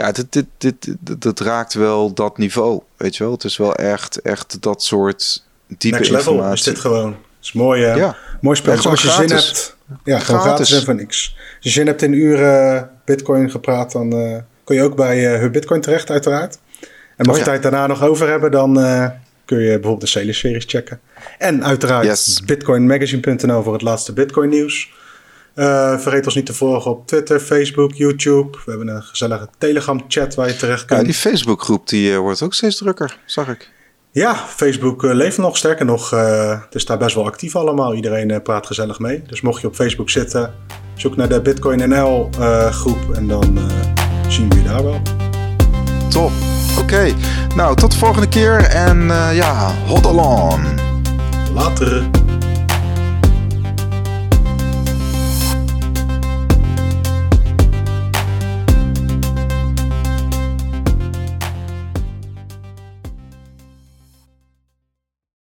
ja, dit, dit, dit, dit, raakt wel dat niveau, weet je wel. Het is wel echt, echt dat soort diepe Next level informatie. is dit gewoon. Het is mooi, uh, ja. mooi spel. als je zin hebt. Ja, gewoon gratis en voor niks. Als je zin hebt in uren bitcoin gepraat, dan uh, kun je ook bij uh, hun bitcoin terecht, uiteraard. En mocht oh, je tijd daarna nog over hebben, dan kun je bijvoorbeeld de Sailor series checken. En uiteraard yes. bitcoinmagazine.nl voor het laatste bitcoin nieuws. Uh, vergeet ons niet te volgen op Twitter, Facebook, YouTube. We hebben een gezellige Telegram-chat waar je terecht kunt. Ja, die Facebook-groep die uh, wordt ook steeds drukker, zag ik. Ja, Facebook uh, leeft nog. Sterker nog, het is daar best wel actief allemaal. Iedereen praat gezellig mee. Dus mocht je op Facebook zitten, zoek naar de Bitcoin NL groep en dan zien we je daar wel. Top. Oké. Nou, tot de volgende keer en ja, hot along. Later.